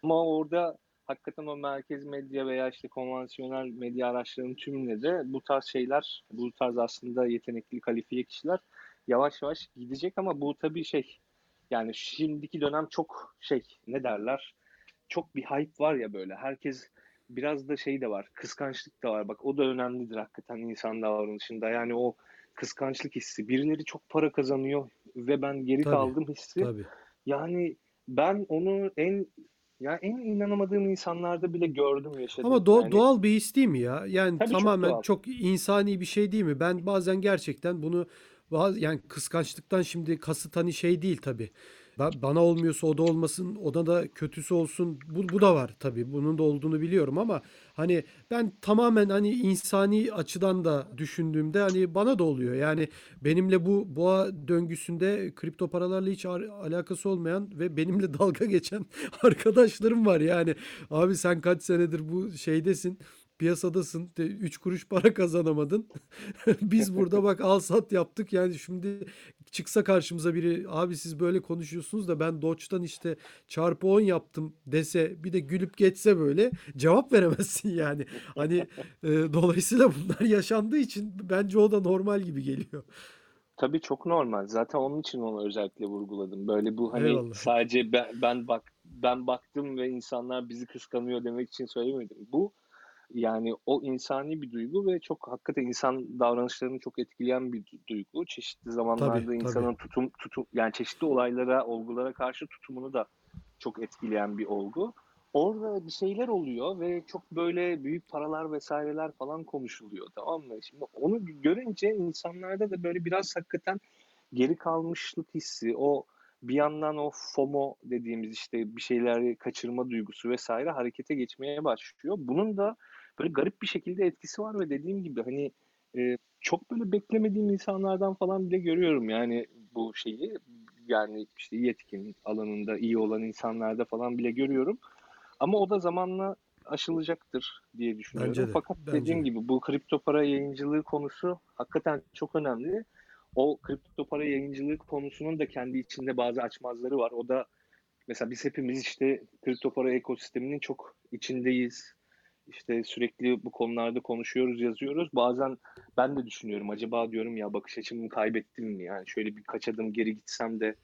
Ama orada hakikaten o merkez medya veya işte konvansiyonel medya araçlarının tümüne de bu tarz şeyler, bu tarz aslında yetenekli, kalifiye kişiler yavaş yavaş gidecek ama bu tabii şey yani şimdiki dönem çok şey ne derler çok bir hype var ya böyle. Herkes biraz da şey de var kıskançlık da var. Bak o da önemlidir hakikaten insan davranışında. Yani o kıskançlık hissi. Birileri çok para kazanıyor ve ben geri Tabii, kaldım hissi. Tabii. yani ben onu en ya en inanamadığım insanlarda bile gördüm yaşadım Ama do- yani doğal bir his değil mi ya? Yani tabii çok tamamen doğal çok insani bir şey değil mi? Ben bazen gerçekten bunu yani kıskançlıktan şimdi kasıt hani şey değil tabii. Ba- Bana olmuyorsa o da olmasın, o da da kötüsü olsun. Bu, bu da var tabii. Bunun da olduğunu biliyorum ama hani ben tamamen hani insani açıdan da düşündüğümde hani bana da oluyor. Yani benimle bu boğa döngüsünde kripto paralarla hiç ar- alakası olmayan ve benimle [laughs] dalga geçen arkadaşlarım var. Yani abi sen kaç senedir bu şeydesin, piyasadasın, 3 kuruş para kazanamadın. [laughs] Biz burada bak al sat yaptık. Yani şimdi çıksa karşımıza biri abi siz böyle konuşuyorsunuz da ben Doge'dan işte çarpı 10 yaptım dese bir de gülüp geçse böyle [laughs] cevap veremezsin yani. Hani e, dolayısıyla bunlar yaşandığı için bence o da normal gibi geliyor. Tabii çok normal. Zaten onun için onu özellikle vurguladım. Böyle bu hani Eyvallah. sadece ben, ben bak ben baktım ve insanlar bizi kıskanıyor demek için söylemedim. Bu yani o insani bir duygu ve çok hakikaten insan davranışlarını çok etkileyen bir du- duygu. Çeşitli Tabii zamanlarda tabii. insanın tutum tutum yani çeşitli olaylara, olgulara karşı tutumunu da çok etkileyen bir olgu. Orada bir şeyler oluyor ve çok böyle büyük paralar vesaireler falan konuşuluyor tamam mı? Şimdi onu görünce insanlarda da böyle biraz hakikaten geri kalmışlık hissi, o bir yandan o FOMO dediğimiz işte bir şeyleri kaçırma duygusu vesaire harekete geçmeye başlıyor. Bunun da böyle garip bir şekilde etkisi var ve dediğim gibi hani e, çok böyle beklemediğim insanlardan falan bile görüyorum yani bu şeyi yani işte yetkin alanında iyi olan insanlarda falan bile görüyorum. Ama o da zamanla aşılacaktır diye düşünüyorum. Bence de. Fakat Bence dediğim de. gibi bu kripto para yayıncılığı konusu hakikaten çok önemli. O kripto para yayıncılığı konusunun da kendi içinde bazı açmazları var. O da mesela biz hepimiz işte kripto para ekosisteminin çok içindeyiz. İşte sürekli bu konularda konuşuyoruz, yazıyoruz. Bazen ben de düşünüyorum acaba diyorum ya bakış açımı kaybettim mi? Yani şöyle birkaç adım geri gitsem de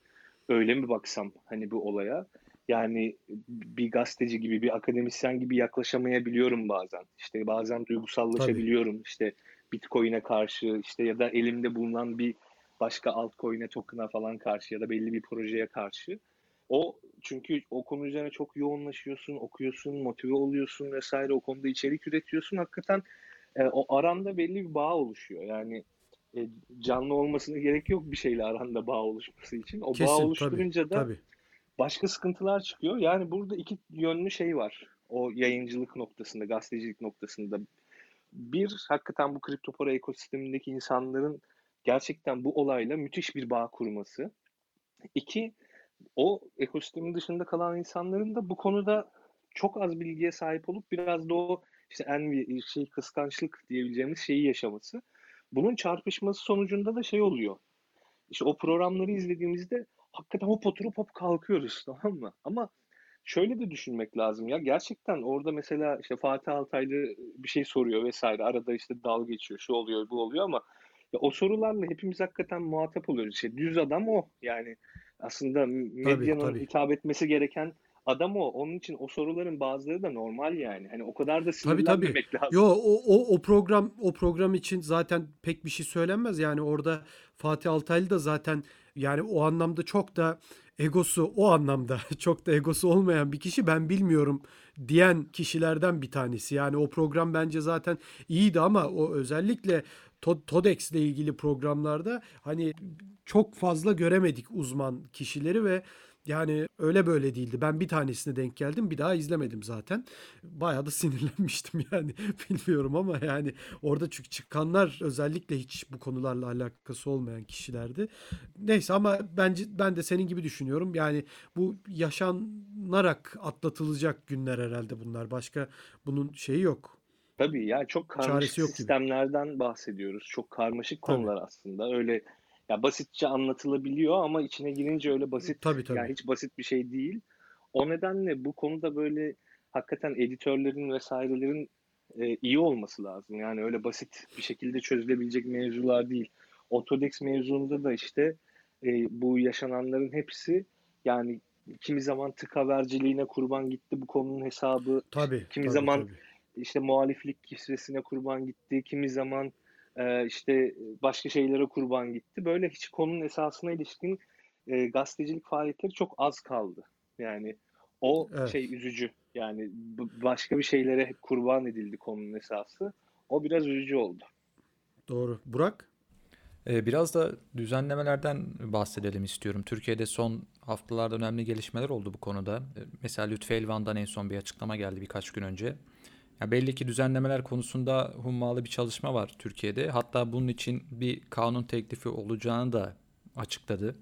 öyle mi baksam hani bu olaya? Yani bir gazeteci gibi, bir akademisyen gibi yaklaşamayabiliyorum bazen. İşte bazen Tabii. duygusallaşabiliyorum. İşte Bitcoin'e karşı işte ya da elimde bulunan bir başka altcoin'e, token'a falan karşı ya da belli bir projeye karşı. O çünkü o konu üzerine çok yoğunlaşıyorsun, okuyorsun, motive oluyorsun vesaire o konuda içerik üretiyorsun. Hakikaten e, o aranda belli bir bağ oluşuyor. Yani e, canlı olmasına gerek yok bir şeyle aranda bağ oluşması için. O bağ Kesin tabii. oluşturunca da Tabii. başka sıkıntılar çıkıyor. Yani burada iki yönlü şey var. O yayıncılık noktasında, gazetecilik noktasında. Bir, hakikaten bu kripto para ekosistemindeki insanların gerçekten bu olayla müthiş bir bağ kurması. İki, o ekosistemin dışında kalan insanların da bu konuda çok az bilgiye sahip olup biraz da o işte envy, şey kıskançlık diyebileceğimiz şeyi yaşaması. Bunun çarpışması sonucunda da şey oluyor. İşte o programları izlediğimizde hakikaten hop oturup hop kalkıyoruz [laughs] tamam mı? Ama şöyle de düşünmek lazım ya gerçekten orada mesela işte Fatih Altaylı bir şey soruyor vesaire arada işte dalga geçiyor şu oluyor bu oluyor ama ya o sorularla hepimiz hakikaten muhatap oluyoruz. İşte düz adam o yani aslında Tabii medyanın tabii. hitap etmesi gereken adam o. Onun için o soruların bazıları da normal yani. Hani o kadar da Tabii tabii. sinirlenmemek lazım. Yo o, o, o program o program için zaten pek bir şey söylenmez. Yani orada Fatih Altaylı da zaten yani o anlamda çok da egosu o anlamda [laughs] çok da egosu olmayan bir kişi ben bilmiyorum diyen kişilerden bir tanesi. Yani o program bence zaten iyiydi ama o özellikle TODEX ile ilgili programlarda hani çok fazla göremedik uzman kişileri ve yani öyle böyle değildi. Ben bir tanesine denk geldim. Bir daha izlemedim zaten. Bayağı da [laughs] sinirlenmiştim yani. [laughs] Bilmiyorum ama yani orada çünkü çıkanlar özellikle hiç bu konularla alakası olmayan kişilerdi. Neyse ama bence ben de senin gibi düşünüyorum. Yani bu yaşanarak atlatılacak günler herhalde bunlar. Başka bunun şeyi yok. Tabii ya çok karmaşık yok sistemlerden gibi. bahsediyoruz. Çok karmaşık konular Tabii. aslında. Öyle ya basitçe anlatılabiliyor ama içine girince öyle basit tabii, tabii. yani hiç basit bir şey değil. O nedenle bu konuda böyle hakikaten editörlerin vesairelerin e, iyi olması lazım. Yani öyle basit bir şekilde çözülebilecek mevzular değil. Autodex mevzunda da işte e, bu yaşananların hepsi yani kimi zaman tık haberciliğine kurban gitti bu konunun hesabı. Tabii. Kimi tabii, zaman tabii. işte muhaliflik kisvesine kurban gitti. Kimi zaman e, işte başka şeylere kurban gitti. Böyle hiç konunun esasına ilişkin e, gazetecilik faaliyetleri çok az kaldı. Yani o evet. şey üzücü. Yani başka bir şeylere kurban edildi konunun esası. O biraz üzücü oldu. Doğru. Burak? Ee, biraz da düzenlemelerden bahsedelim istiyorum. Türkiye'de son haftalarda önemli gelişmeler oldu bu konuda. Ee, mesela Lütfü Elvan'dan en son bir açıklama geldi birkaç gün önce. Ya belli ki düzenlemeler konusunda hummalı bir çalışma var Türkiye'de. Hatta bunun için bir kanun teklifi olacağını da açıkladı.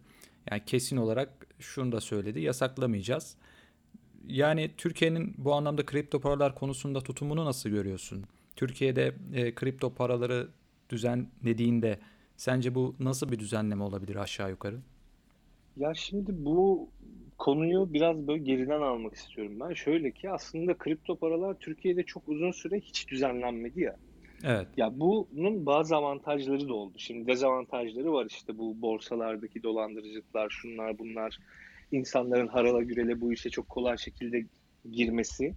Yani kesin olarak şunu da söyledi. Yasaklamayacağız. Yani Türkiye'nin bu anlamda kripto paralar konusunda tutumunu nasıl görüyorsun? Türkiye'de e, kripto paraları düzenlediğinde sence bu nasıl bir düzenleme olabilir aşağı yukarı? Ya şimdi bu konuyu biraz böyle geriden almak istiyorum ben. Şöyle ki aslında kripto paralar Türkiye'de çok uzun süre hiç düzenlenmedi ya. Evet. Ya bunun bazı avantajları da oldu. Şimdi dezavantajları var işte bu borsalardaki dolandırıcılıklar, şunlar bunlar. insanların harala gürele bu işe çok kolay şekilde girmesi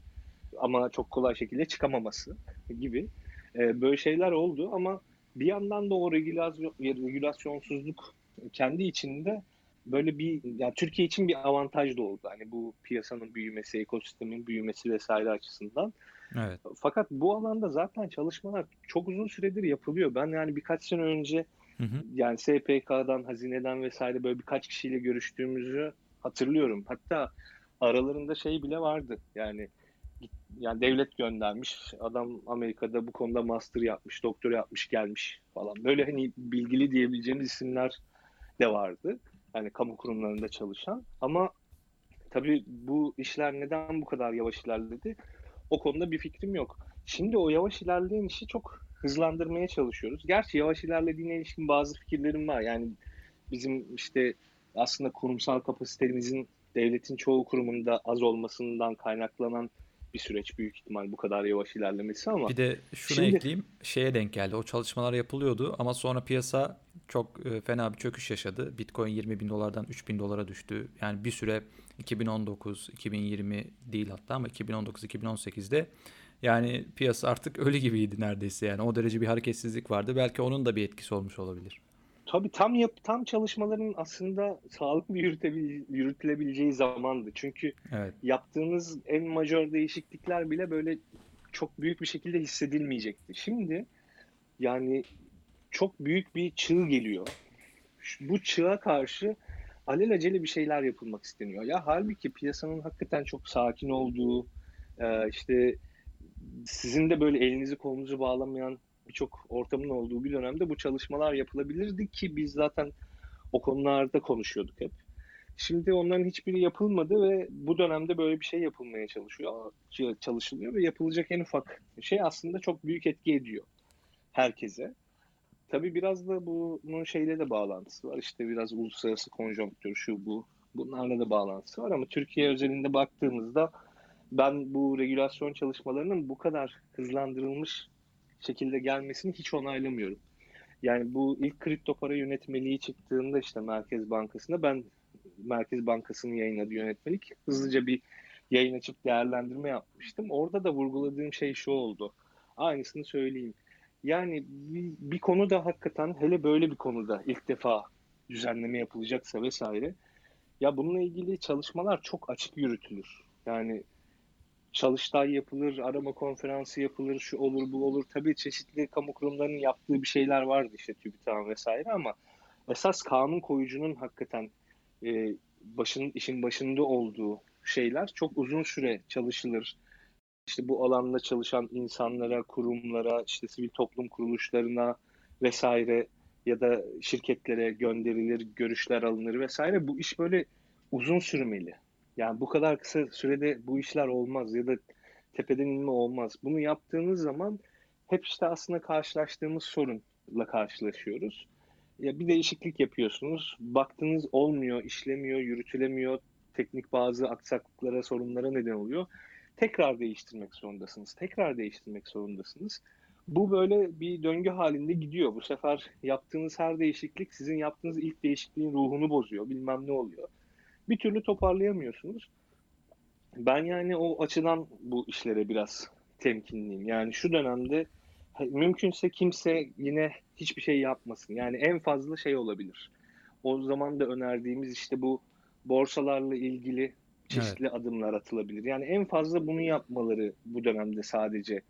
ama çok kolay şekilde çıkamaması gibi ee, böyle şeyler oldu ama bir yandan da o regülasyon, regülasyonsuzluk kendi içinde böyle bir yani Türkiye için bir avantaj da oldu. Hani bu piyasanın büyümesi, ekosistemin büyümesi vesaire açısından. Evet. Fakat bu alanda zaten çalışmalar çok uzun süredir yapılıyor. Ben yani birkaç sene önce hı hı. yani SPK'dan, hazineden vesaire böyle birkaç kişiyle görüştüğümüzü hatırlıyorum. Hatta aralarında şey bile vardı. Yani yani devlet göndermiş. Adam Amerika'da bu konuda master yapmış, doktor yapmış, gelmiş falan. Böyle hani bilgili diyebileceğimiz isimler de vardı. Yani kamu kurumlarında çalışan. Ama tabii bu işler neden bu kadar yavaş ilerledi? O konuda bir fikrim yok. Şimdi o yavaş ilerleyen işi çok hızlandırmaya çalışıyoruz. Gerçi yavaş ilerlediğine ilişkin bazı fikirlerim var. Yani bizim işte aslında kurumsal kapasitemizin devletin çoğu kurumunda az olmasından kaynaklanan bir süreç büyük ihtimal bu kadar yavaş ilerlemesi ama. Bir de şunu şimdi... ekleyeyim. Şeye denk geldi. O çalışmalar yapılıyordu ama sonra piyasa çok e, fena bir çöküş yaşadı. Bitcoin 20 bin dolardan 3 bin dolara düştü. Yani bir süre 2019, 2020 değil hatta ama 2019-2018'de yani piyasa artık [laughs] ölü gibiydi neredeyse yani. O derece bir hareketsizlik vardı. Belki onun da bir etkisi olmuş olabilir. Tabii tam yap tam çalışmaların aslında sağlıklı yürütülebileceği zamandı. Çünkü evet. yaptığınız en majör değişiklikler bile böyle çok büyük bir şekilde hissedilmeyecekti. Şimdi yani çok büyük bir çığ geliyor. Bu çığa karşı alelacele bir şeyler yapılmak isteniyor. Ya halbuki piyasanın hakikaten çok sakin olduğu, e, işte sizin de böyle elinizi kolunuzu bağlamayan birçok ortamın olduğu bir dönemde bu çalışmalar yapılabilirdi ki biz zaten o konularda konuşuyorduk hep. Şimdi onların hiçbiri yapılmadı ve bu dönemde böyle bir şey yapılmaya çalışıyor, çalışılıyor ve yapılacak en ufak şey aslında çok büyük etki ediyor herkese. Tabii biraz da bunun şeyle de bağlantısı var. İşte biraz uluslararası konjonktür, şu bu. Bunlarla da bağlantısı var ama Türkiye özelinde baktığımızda ben bu regülasyon çalışmalarının bu kadar hızlandırılmış şekilde gelmesini hiç onaylamıyorum. Yani bu ilk kripto para yönetmeliği çıktığında işte Merkez Bankası'nda ben Merkez Bankası'nın yayınladığı yönetmelik hızlıca bir yayın açıp değerlendirme yapmıştım. Orada da vurguladığım şey şu oldu. Aynısını söyleyeyim. Yani bir, bir konuda hakikaten hele böyle bir konuda ilk defa düzenleme yapılacaksa vesaire Ya bununla ilgili çalışmalar çok açık yürütülür. Yani çalıştay yapılır, arama konferansı yapılır, şu olur bu olur. Tabii çeşitli kamu kurumlarının yaptığı bir şeyler vardı işte TÜBİTAK vesaire ama esas kanun koyucunun hakikaten e, başın işin başında olduğu şeyler çok uzun süre çalışılır. İşte bu alanda çalışan insanlara, kurumlara, işte sivil toplum kuruluşlarına vesaire ya da şirketlere gönderilir, görüşler alınır vesaire. Bu iş böyle uzun sürmeli. Yani bu kadar kısa sürede bu işler olmaz ya da tepeden inme olmaz. Bunu yaptığınız zaman hep işte aslında karşılaştığımız sorunla karşılaşıyoruz. Ya bir değişiklik yapıyorsunuz. Baktınız olmuyor, işlemiyor, yürütülemiyor. Teknik bazı aksaklıklara, sorunlara neden oluyor. Tekrar değiştirmek zorundasınız. Tekrar değiştirmek zorundasınız. Bu böyle bir döngü halinde gidiyor. Bu sefer yaptığınız her değişiklik sizin yaptığınız ilk değişikliğin ruhunu bozuyor. Bilmem ne oluyor. Bir türlü toparlayamıyorsunuz. Ben yani o açıdan bu işlere biraz temkinliyim. Yani şu dönemde mümkünse kimse yine hiçbir şey yapmasın. Yani en fazla şey olabilir. O zaman da önerdiğimiz işte bu borsalarla ilgili çeşitli evet. adımlar atılabilir. Yani en fazla bunu yapmaları bu dönemde sadece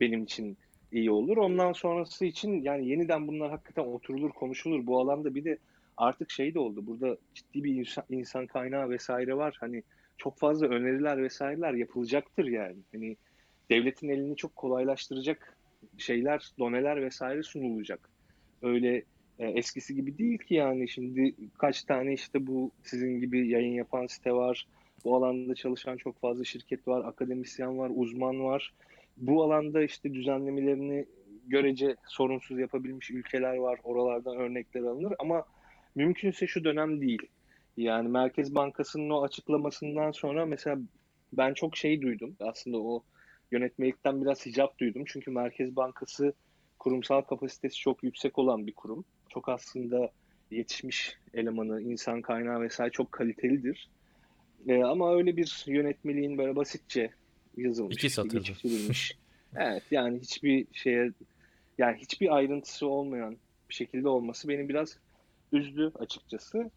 benim için iyi olur. Ondan sonrası için yani yeniden bunlar hakikaten oturulur, konuşulur. Bu alanda bir de artık şey de oldu. Burada ciddi bir insan, insan kaynağı vesaire var. Hani çok fazla öneriler vesaireler yapılacaktır yani. Hani devletin elini çok kolaylaştıracak şeyler, doneler vesaire sunulacak. Öyle e, eskisi gibi değil ki yani şimdi kaç tane işte bu sizin gibi yayın yapan site var. Bu alanda çalışan çok fazla şirket var, akademisyen var, uzman var. Bu alanda işte düzenlemelerini görece sorunsuz yapabilmiş ülkeler var. Oralardan örnekler alınır ama mümkünse şu dönem değil. Yani Merkez Bankası'nın o açıklamasından sonra mesela ben çok şey duydum. Aslında o yönetmelikten biraz hicap duydum. Çünkü Merkez Bankası kurumsal kapasitesi çok yüksek olan bir kurum. Çok aslında yetişmiş elemanı, insan kaynağı vesaire çok kalitelidir. Ee, ama öyle bir yönetmeliğin böyle basitçe yazılmış, İki geçiştirilmiş. [laughs] evet yani hiçbir şeye yani hiçbir ayrıntısı olmayan bir şekilde olması beni biraz üzdü açıkçası.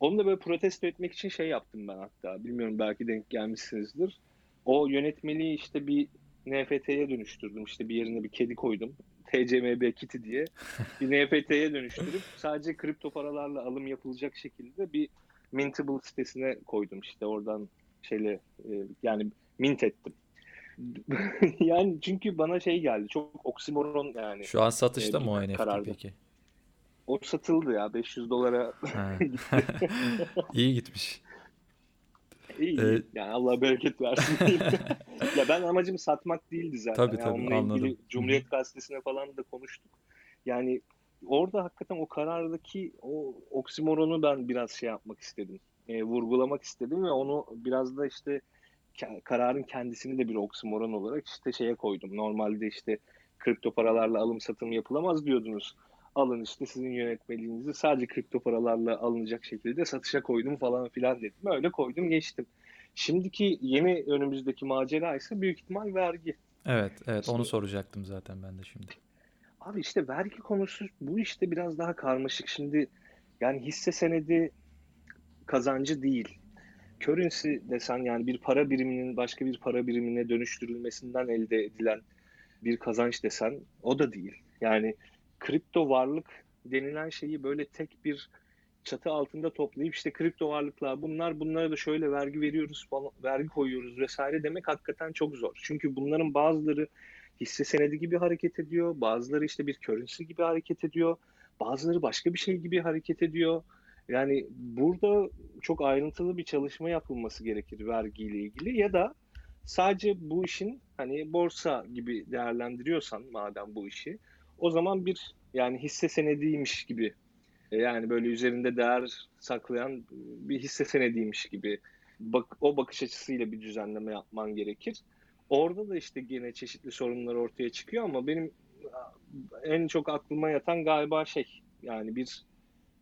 Onu da böyle protesto etmek için şey yaptım ben hatta. Bilmiyorum belki denk gelmişsinizdir. O yönetmeliği işte bir NFT'ye dönüştürdüm. İşte bir yerine bir kedi koydum. TCMB kiti diye. [laughs] Bir NFT'ye dönüştürüp sadece kripto paralarla alım yapılacak şekilde bir Mintable sitesine koydum. İşte oradan şeyle e, yani mint ettim. [laughs] yani çünkü bana şey geldi. Çok oksimoron yani. Şu an satışta e, mı o NFT karardı. peki? O satıldı ya 500 dolara gitti. [laughs] İyi gitmiş. İyi. Ee, yani Allah bereket versin. [laughs] ya ben amacım satmak değildi zaten. Tabii tabii yani anladım. Ilgili Cumhuriyet Gazetesi'ne falan da konuştuk. Yani orada hakikaten o karardaki o oksimoronu ben biraz şey yapmak istedim. E, vurgulamak istedim ve onu biraz da işte kararın kendisini de bir oksimoron olarak işte şeye koydum. Normalde işte kripto paralarla alım satım yapılamaz diyordunuz alın işte sizin yönetmeliğinizi sadece kripto paralarla alınacak şekilde satışa koydum falan filan dedim. Öyle koydum geçtim. Şimdiki yeni önümüzdeki macera ise büyük ihtimal vergi. Evet, evet işte, onu soracaktım zaten ben de şimdi. Abi işte vergi konusu bu işte biraz daha karmaşık. Şimdi yani hisse senedi kazancı değil. Currency desen yani bir para biriminin başka bir para birimine dönüştürülmesinden elde edilen bir kazanç desen o da değil. Yani kripto varlık denilen şeyi böyle tek bir çatı altında toplayıp işte kripto varlıklar bunlar bunlara da şöyle vergi veriyoruz falan, vergi koyuyoruz vesaire demek hakikaten çok zor. Çünkü bunların bazıları hisse senedi gibi hareket ediyor, bazıları işte bir currency gibi hareket ediyor, bazıları başka bir şey gibi hareket ediyor. Yani burada çok ayrıntılı bir çalışma yapılması gerekir vergiyle ilgili ya da sadece bu işin hani borsa gibi değerlendiriyorsan madem bu işi o zaman bir yani hisse senediymiş gibi e, yani böyle üzerinde değer saklayan bir hisse senediymiş gibi bak, o bakış açısıyla bir düzenleme yapman gerekir. Orada da işte yine çeşitli sorunlar ortaya çıkıyor ama benim en çok aklıma yatan galiba şey yani bir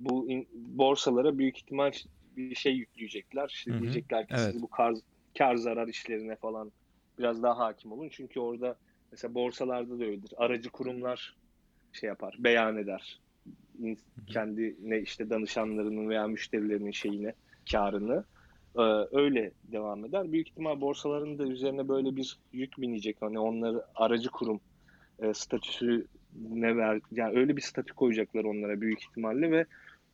bu in, borsalara büyük ihtimal bir şey yükleyecekler. İşte hı hı. diyecekler ki evet. siz bu kar, kar zarar işlerine falan biraz daha hakim olun. Çünkü orada mesela borsalarda da öyledir. Aracı kurumlar şey yapar, beyan eder. Kendine işte danışanlarının veya müşterilerinin şeyine karını. Ee, öyle devam eder. Büyük ihtimal borsaların da üzerine böyle bir yük binecek. Hani onları aracı kurum e, statüsü ne ver yani öyle bir statü koyacaklar onlara büyük ihtimalle ve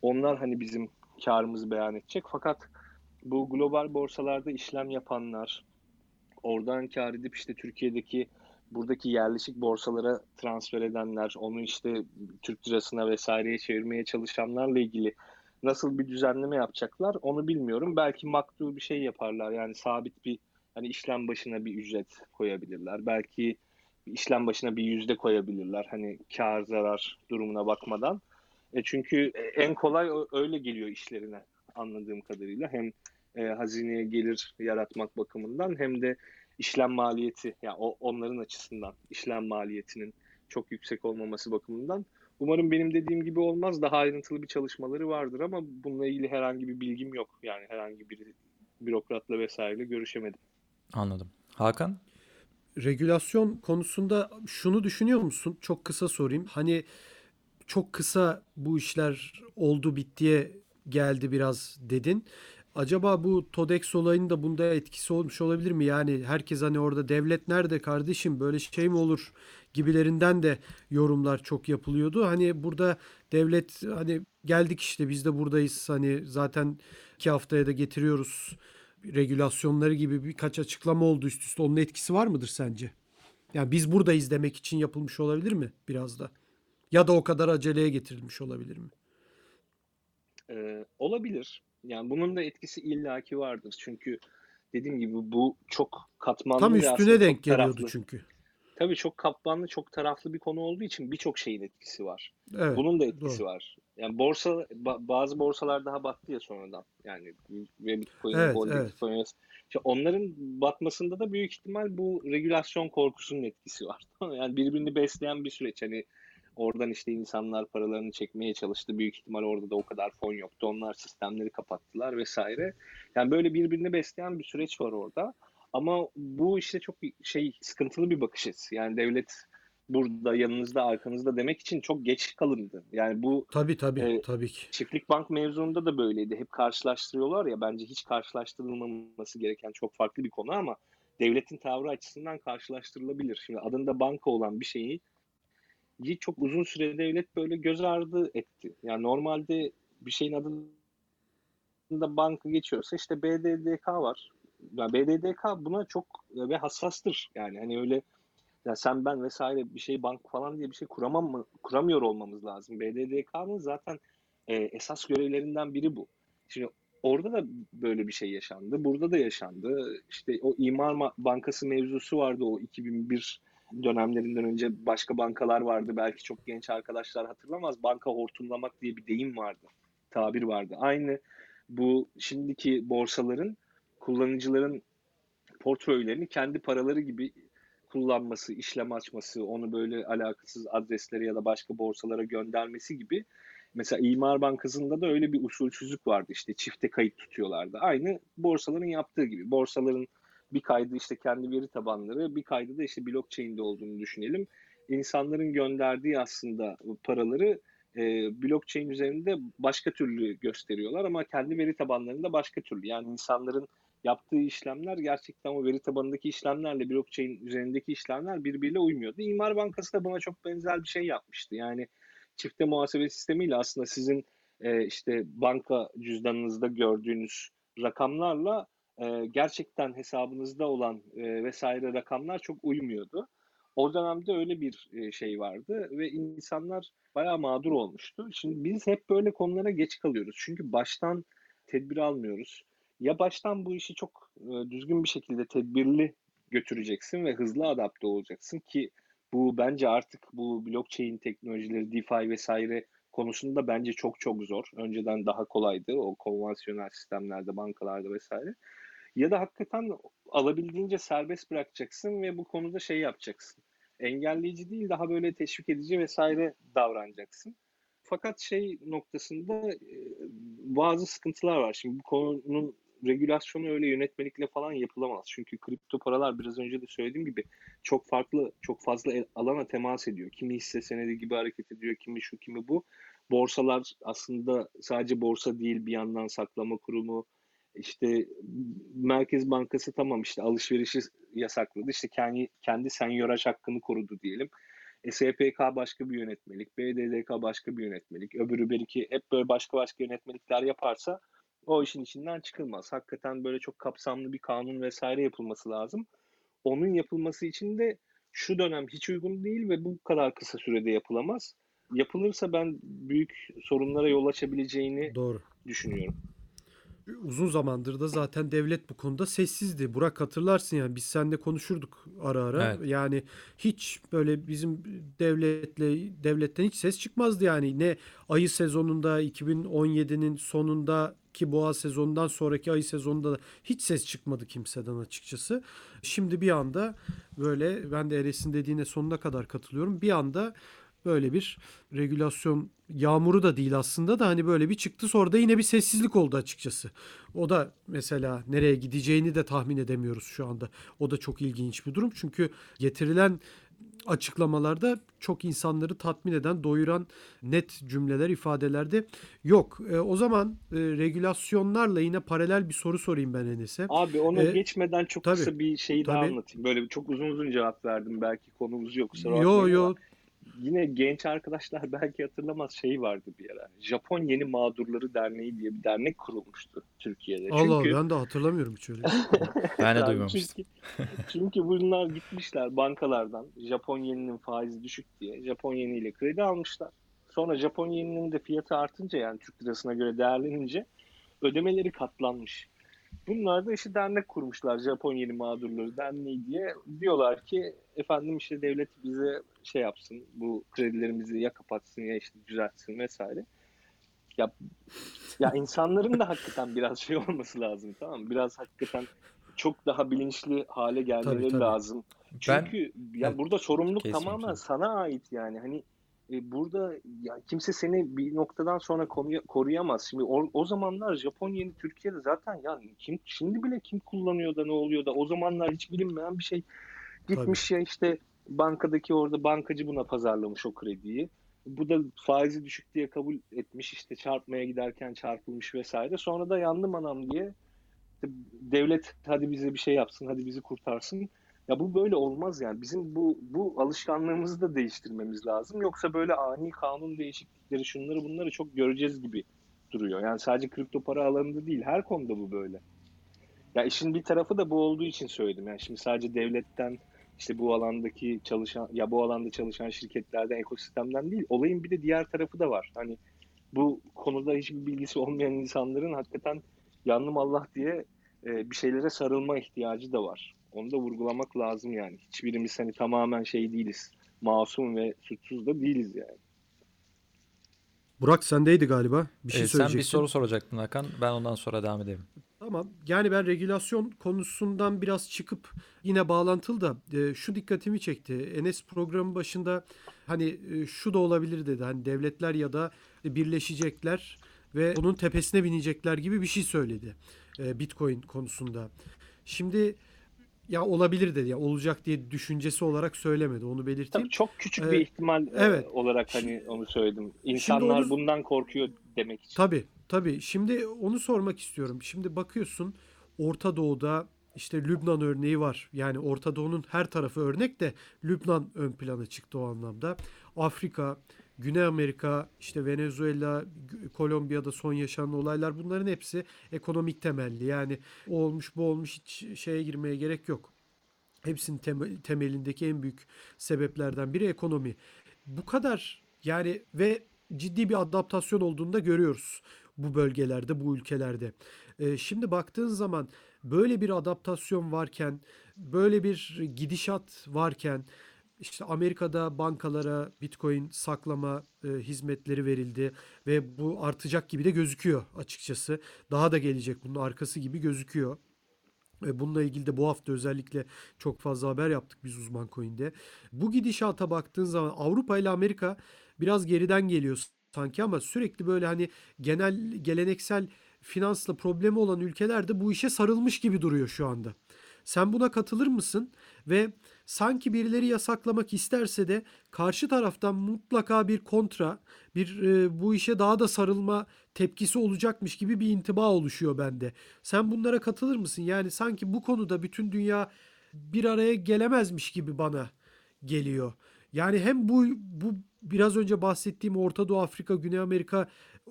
onlar hani bizim karımızı beyan edecek. Fakat bu global borsalarda işlem yapanlar, oradan kar edip işte Türkiye'deki buradaki yerleşik borsalara transfer edenler, onu işte Türk lirasına vesaireye çevirmeye çalışanlarla ilgili nasıl bir düzenleme yapacaklar onu bilmiyorum. Belki maktu bir şey yaparlar. Yani sabit bir hani işlem başına bir ücret koyabilirler. Belki işlem başına bir yüzde koyabilirler. Hani kar zarar durumuna bakmadan. E çünkü en kolay öyle geliyor işlerine anladığım kadarıyla. Hem e, hazineye gelir yaratmak bakımından hem de işlem maliyeti yani o, onların açısından işlem maliyetinin çok yüksek olmaması bakımından umarım benim dediğim gibi olmaz daha ayrıntılı bir çalışmaları vardır ama bununla ilgili herhangi bir bilgim yok yani herhangi bir bürokratla vesaire görüşemedim. Anladım. Hakan? Regülasyon konusunda şunu düşünüyor musun? Çok kısa sorayım. Hani çok kısa bu işler oldu bittiye geldi biraz dedin. Acaba bu TODEX olayının da bunda etkisi olmuş olabilir mi? Yani herkes hani orada devlet nerede kardeşim böyle şey mi olur gibilerinden de yorumlar çok yapılıyordu. Hani burada devlet hani geldik işte biz de buradayız hani zaten iki haftaya da getiriyoruz regülasyonları gibi birkaç açıklama oldu üst üste. Onun etkisi var mıdır sence? Yani biz buradayız demek için yapılmış olabilir mi biraz da? Ya da o kadar aceleye getirilmiş olabilir mi? Ee, olabilir. Yani bunun da etkisi illaki vardır. Çünkü dediğim gibi bu çok katmanlı Tam üstüne denk geliyordu taraflı. çünkü. Tabii çok katmanlı, çok taraflı bir konu olduğu için birçok şeyin etkisi var. Evet. Bunun da etkisi doğru. var. Yani borsa ba- bazı borsalar daha battı ya sonradan. Yani ve Bitcoin, Evet, Gold, evet. Bitcoin. İşte onların batmasında da büyük ihtimal bu regülasyon korkusunun etkisi var. [laughs] yani birbirini besleyen bir süreç. Hani oradan işte insanlar paralarını çekmeye çalıştı. Büyük ihtimal orada da o kadar fon yoktu. Onlar sistemleri kapattılar vesaire. Yani böyle birbirini besleyen bir süreç var orada. Ama bu işte çok şey sıkıntılı bir bakış açısı. Yani devlet burada yanınızda arkanızda demek için çok geç kalındı. Yani bu Tabii tabii e, tabii ki. çiftlik bank mevzunda da böyleydi. Hep karşılaştırıyorlar ya bence hiç karşılaştırılmaması gereken çok farklı bir konu ama devletin tavrı açısından karşılaştırılabilir. Şimdi adında banka olan bir şeyi çok uzun süre devlet böyle göz ardı etti. Yani normalde bir şeyin adında banka geçiyorsa işte BDDK var. Yani BDDK buna çok ve hassastır. Yani hani öyle ya sen ben vesaire bir şey bank falan diye bir şey kuramam mı kuramıyor olmamız lazım. BDDK'nın zaten e, esas görevlerinden biri bu. Şimdi orada da böyle bir şey yaşandı. Burada da yaşandı. İşte o İmar Bankası mevzusu vardı o 2001 dönemlerinden önce başka bankalar vardı. Belki çok genç arkadaşlar hatırlamaz. Banka hortumlamak diye bir deyim vardı. Tabir vardı. Aynı bu şimdiki borsaların kullanıcıların portföylerini kendi paraları gibi kullanması, işlem açması, onu böyle alakasız adreslere ya da başka borsalara göndermesi gibi. Mesela İmar Bankası'nda da öyle bir usulsüzlük vardı. İşte çifte kayıt tutuyorlardı. Aynı borsaların yaptığı gibi. Borsaların bir kaydı işte kendi veri tabanları, bir kaydı da işte blockchain'de olduğunu düşünelim. İnsanların gönderdiği aslında paraları e, blockchain üzerinde başka türlü gösteriyorlar ama kendi veri tabanlarında başka türlü. Yani insanların yaptığı işlemler gerçekten o veri tabanındaki işlemlerle blockchain üzerindeki işlemler birbiriyle uymuyordu. İmar Bankası da buna çok benzer bir şey yapmıştı. Yani çifte muhasebe sistemiyle aslında sizin e, işte banka cüzdanınızda gördüğünüz rakamlarla e, gerçekten hesabınızda olan e, vesaire rakamlar çok uymuyordu. O dönemde öyle bir e, şey vardı ve insanlar bayağı mağdur olmuştu. Şimdi biz hep böyle konulara geç kalıyoruz. Çünkü baştan tedbir almıyoruz. Ya baştan bu işi çok düzgün bir şekilde tedbirli götüreceksin ve hızlı adapte olacaksın ki bu bence artık bu blockchain teknolojileri, DeFi vesaire konusunda bence çok çok zor. Önceden daha kolaydı o konvansiyonel sistemlerde, bankalarda vesaire. Ya da hakikaten alabildiğince serbest bırakacaksın ve bu konuda şey yapacaksın. Engelleyici değil daha böyle teşvik edici vesaire davranacaksın. Fakat şey noktasında bazı sıkıntılar var. Şimdi bu konunun regülasyonu öyle yönetmelikle falan yapılamaz. Çünkü kripto paralar biraz önce de söylediğim gibi çok farklı, çok fazla alana temas ediyor. Kimi hisse senedi gibi hareket ediyor, kimi şu, kimi bu. Borsalar aslında sadece borsa değil bir yandan saklama kurumu, İşte Merkez Bankası tamam işte alışverişi yasakladı. İşte kendi kendi senyoraj hakkını korudu diyelim. E, SPK başka bir yönetmelik, BDDK başka bir yönetmelik, öbürü belki hep böyle başka başka yönetmelikler yaparsa o işin içinden çıkılmaz. Hakikaten böyle çok kapsamlı bir kanun vesaire yapılması lazım. Onun yapılması için de şu dönem hiç uygun değil ve bu kadar kısa sürede yapılamaz. Yapılırsa ben büyük sorunlara yol açabileceğini Doğru. düşünüyorum. Uzun zamandır da zaten devlet bu konuda sessizdi. Burak hatırlarsın yani biz seninle konuşurduk ara ara. Evet. Yani hiç böyle bizim devletle devletten hiç ses çıkmazdı yani. Ne ayı sezonunda 2017'nin sonunda ki boğa sezonundan sonraki ayı sezonunda da hiç ses çıkmadı kimseden açıkçası. Şimdi bir anda böyle ben de Eres'in dediğine sonuna kadar katılıyorum. Bir anda böyle bir regülasyon yağmuru da değil aslında da hani böyle bir çıktı sonra da yine bir sessizlik oldu açıkçası. O da mesela nereye gideceğini de tahmin edemiyoruz şu anda. O da çok ilginç bir durum çünkü getirilen açıklamalarda çok insanları tatmin eden, doyuran net cümleler, ifadelerde yok. E, o zaman e, regülasyonlarla yine paralel bir soru sorayım ben Enes'e. Abi onu Ee, geçmeden çok tabii, kısa bir şeyi daha tabii. anlatayım. Böyle çok uzun uzun cevap verdim. Belki konumuz yok. Yo yo Yine genç arkadaşlar [laughs] belki hatırlamaz şey vardı bir ara. Japon Yeni Mağdurları Derneği diye bir dernek kurulmuştu Türkiye'de. Allah Çünkü ben de hatırlamıyorum hiç öyle. [laughs] Ben de duymamıştım. Çünkü, çünkü bunlar gitmişler bankalardan Japon yeninin faizi düşük diye Japon yeniyle kredi almışlar. Sonra Japon yeninin de fiyatı artınca yani Türk lirasına göre değerlenince ödemeleri katlanmış. Bunlar da işte dernek kurmuşlar Japon Yeni Mağdurları Derneği diye. Diyorlar ki efendim işte devlet bize şey yapsın bu kredilerimizi ya kapatsın ya işte düzeltsin vesaire. Ya ya insanların da hakikaten biraz şey olması lazım tamam mı? Biraz hakikaten çok daha bilinçli hale gelmeleri Tabii, tabii. lazım. Ben Çünkü ya Evet, burada sorumluluk tamamen sana ait yani. Hani e, burada ya kimse seni bir noktadan sonra konuya- koruyamaz. Şimdi o, o zamanlar Japon yeni Türkiye'de zaten yani kim şimdi bile kim kullanıyor da ne oluyor da o zamanlar hiç bilinmeyen bir şey gitmiş ya işte bankadaki orada bankacı buna pazarlamış o krediyi. Bu da faizi düşük diye kabul etmiş işte çarpmaya giderken çarpılmış vesaire. Sonra da yandım anam diye devlet hadi bize bir şey yapsın, hadi bizi kurtarsın. Ya bu böyle olmaz yani. Bizim bu bu alışkanlığımızı da değiştirmemiz lazım. Yoksa böyle ani kanun değişiklikleri şunları bunları çok göreceğiz gibi duruyor. Yani sadece kripto para alanında değil, her konuda bu böyle. Ya işin bir tarafı da bu olduğu için söyledim. Yani şimdi sadece devletten işte bu alandaki çalışan ya bu alanda çalışan şirketlerden, ekosistemden değil. Olayın bir de diğer tarafı da var. Hani bu konuda hiçbir bilgisi olmayan insanların hakikaten yandım Allah diye e, bir şeylere sarılma ihtiyacı da var. Onu da vurgulamak lazım yani. Hiçbirimiz hani tamamen şey değiliz. Masum ve suçsuz da değiliz yani. Burak sendeydi galiba. Bir şey Ee, sen söyleyeceksin. bir soru soracaktın Hakan. Ben ondan sonra devam ederim. Tamam. Yani ben regülasyon konusundan biraz çıkıp yine bağlantılı da e, şu dikkatimi çekti. Enes programın başında hani e, şu da olabilir dedi. Hani devletler ya da birleşecekler ve bunun tepesine binecekler gibi bir şey söyledi. e, Bitcoin konusunda. Şimdi ya olabilir dedi ya olacak diye düşüncesi olarak söylemedi. Onu belirteyim. Tabii çok küçük Evet. bir ihtimal e, Evet. olarak hani onu söyledim. İnsanlar onu- bundan korkuyor demek için. Tabii tabii. Şimdi onu sormak istiyorum. Şimdi bakıyorsun Orta Doğu'da işte Lübnan örneği var. Yani Orta Doğu'nun her tarafı örnek de Lübnan ön plana çıktı o anlamda. Afrika, Güney Amerika, işte Venezuela, Kolombiya'da son yaşanan olaylar bunların hepsi ekonomik temelli. Yani o olmuş bu olmuş hiç şeye girmeye gerek yok. Hepsinin tem- temelindeki en büyük sebeplerden biri ekonomi. Bu kadar yani ve ciddi bir adaptasyon olduğunu da görüyoruz bu bölgelerde, bu ülkelerde. Ee, şimdi baktığın zaman böyle bir adaptasyon varken, böyle bir gidişat varken işte Amerika'da bankalara Bitcoin saklama e, hizmetleri verildi ve bu artacak gibi de gözüküyor açıkçası. Daha da gelecek bunun arkası gibi gözüküyor. Bununla ilgili de bu hafta özellikle çok fazla haber yaptık biz uzman coin'de. Bu gidişata baktığın zaman Avrupa ile Amerika biraz geriden geliyor sanki ama sürekli böyle hani genel geleneksel finansla problemi olan ülkeler de bu işe sarılmış gibi duruyor şu anda. Sen buna katılır mısın? Ve sanki birileri yasaklamak isterse de karşı taraftan mutlaka bir kontra, bir e, bu işe daha da sarılma tepkisi olacakmış gibi bir intiba oluşuyor bende. Sen bunlara katılır mısın? Yani sanki bu konuda bütün dünya bir araya gelemezmiş gibi bana geliyor. Yani hem bu bu biraz önce bahsettiğim Orta Doğu, Afrika, Güney Amerika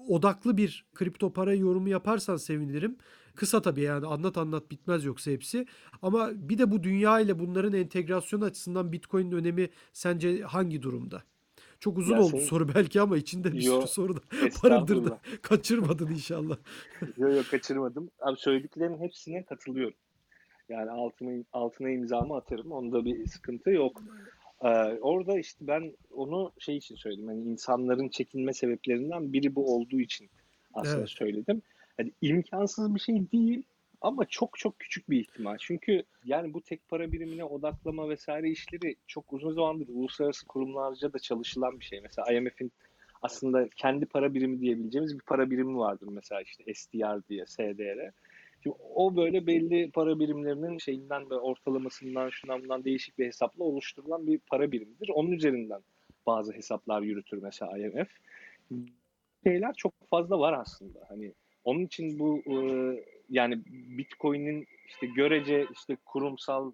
odaklı bir kripto para yorumu yaparsan sevinirim. Kısa tabii yani anlat anlat bitmez yoksa hepsi. Ama bir de bu dünya ile bunların entegrasyonu açısından Bitcoin'in önemi sence hangi durumda? Çok uzun Ya oldu senin- soru belki ama içinde bir Yo, sürü soru da barındırdı. Kaçırmadın inşallah. Yok yok kaçırmadım. Abi söylediklerin hepsine katılıyorum. Yani altına, altına imzamı atarım. Onda bir sıkıntı yok. Ee, orada işte ben onu şey için söyledim. Hani insanların çekinme sebeplerinden biri bu olduğu için aslında Evet. söyledim. Hani imkansız bir şey değil ama çok çok küçük bir ihtimal. Çünkü yani bu tek para birimine odaklama vesaire işleri çok uzun zamandır uluslararası kurumlarca da çalışılan bir şey. Mesela IMF'in aslında kendi para birimi diyebileceğimiz bir para birimi vardır mesela işte SDR diye, SDR. Şimdi o böyle belli para birimlerinin şeyinden ve ortalamasından şundan bundan değişik bir hesapla oluşturulan bir para birimidir. Onun üzerinden bazı hesaplar yürütür mesela IMF. Şeyler çok fazla var aslında. Hani onun için bu e, yani Bitcoin'in işte görece işte kurumsal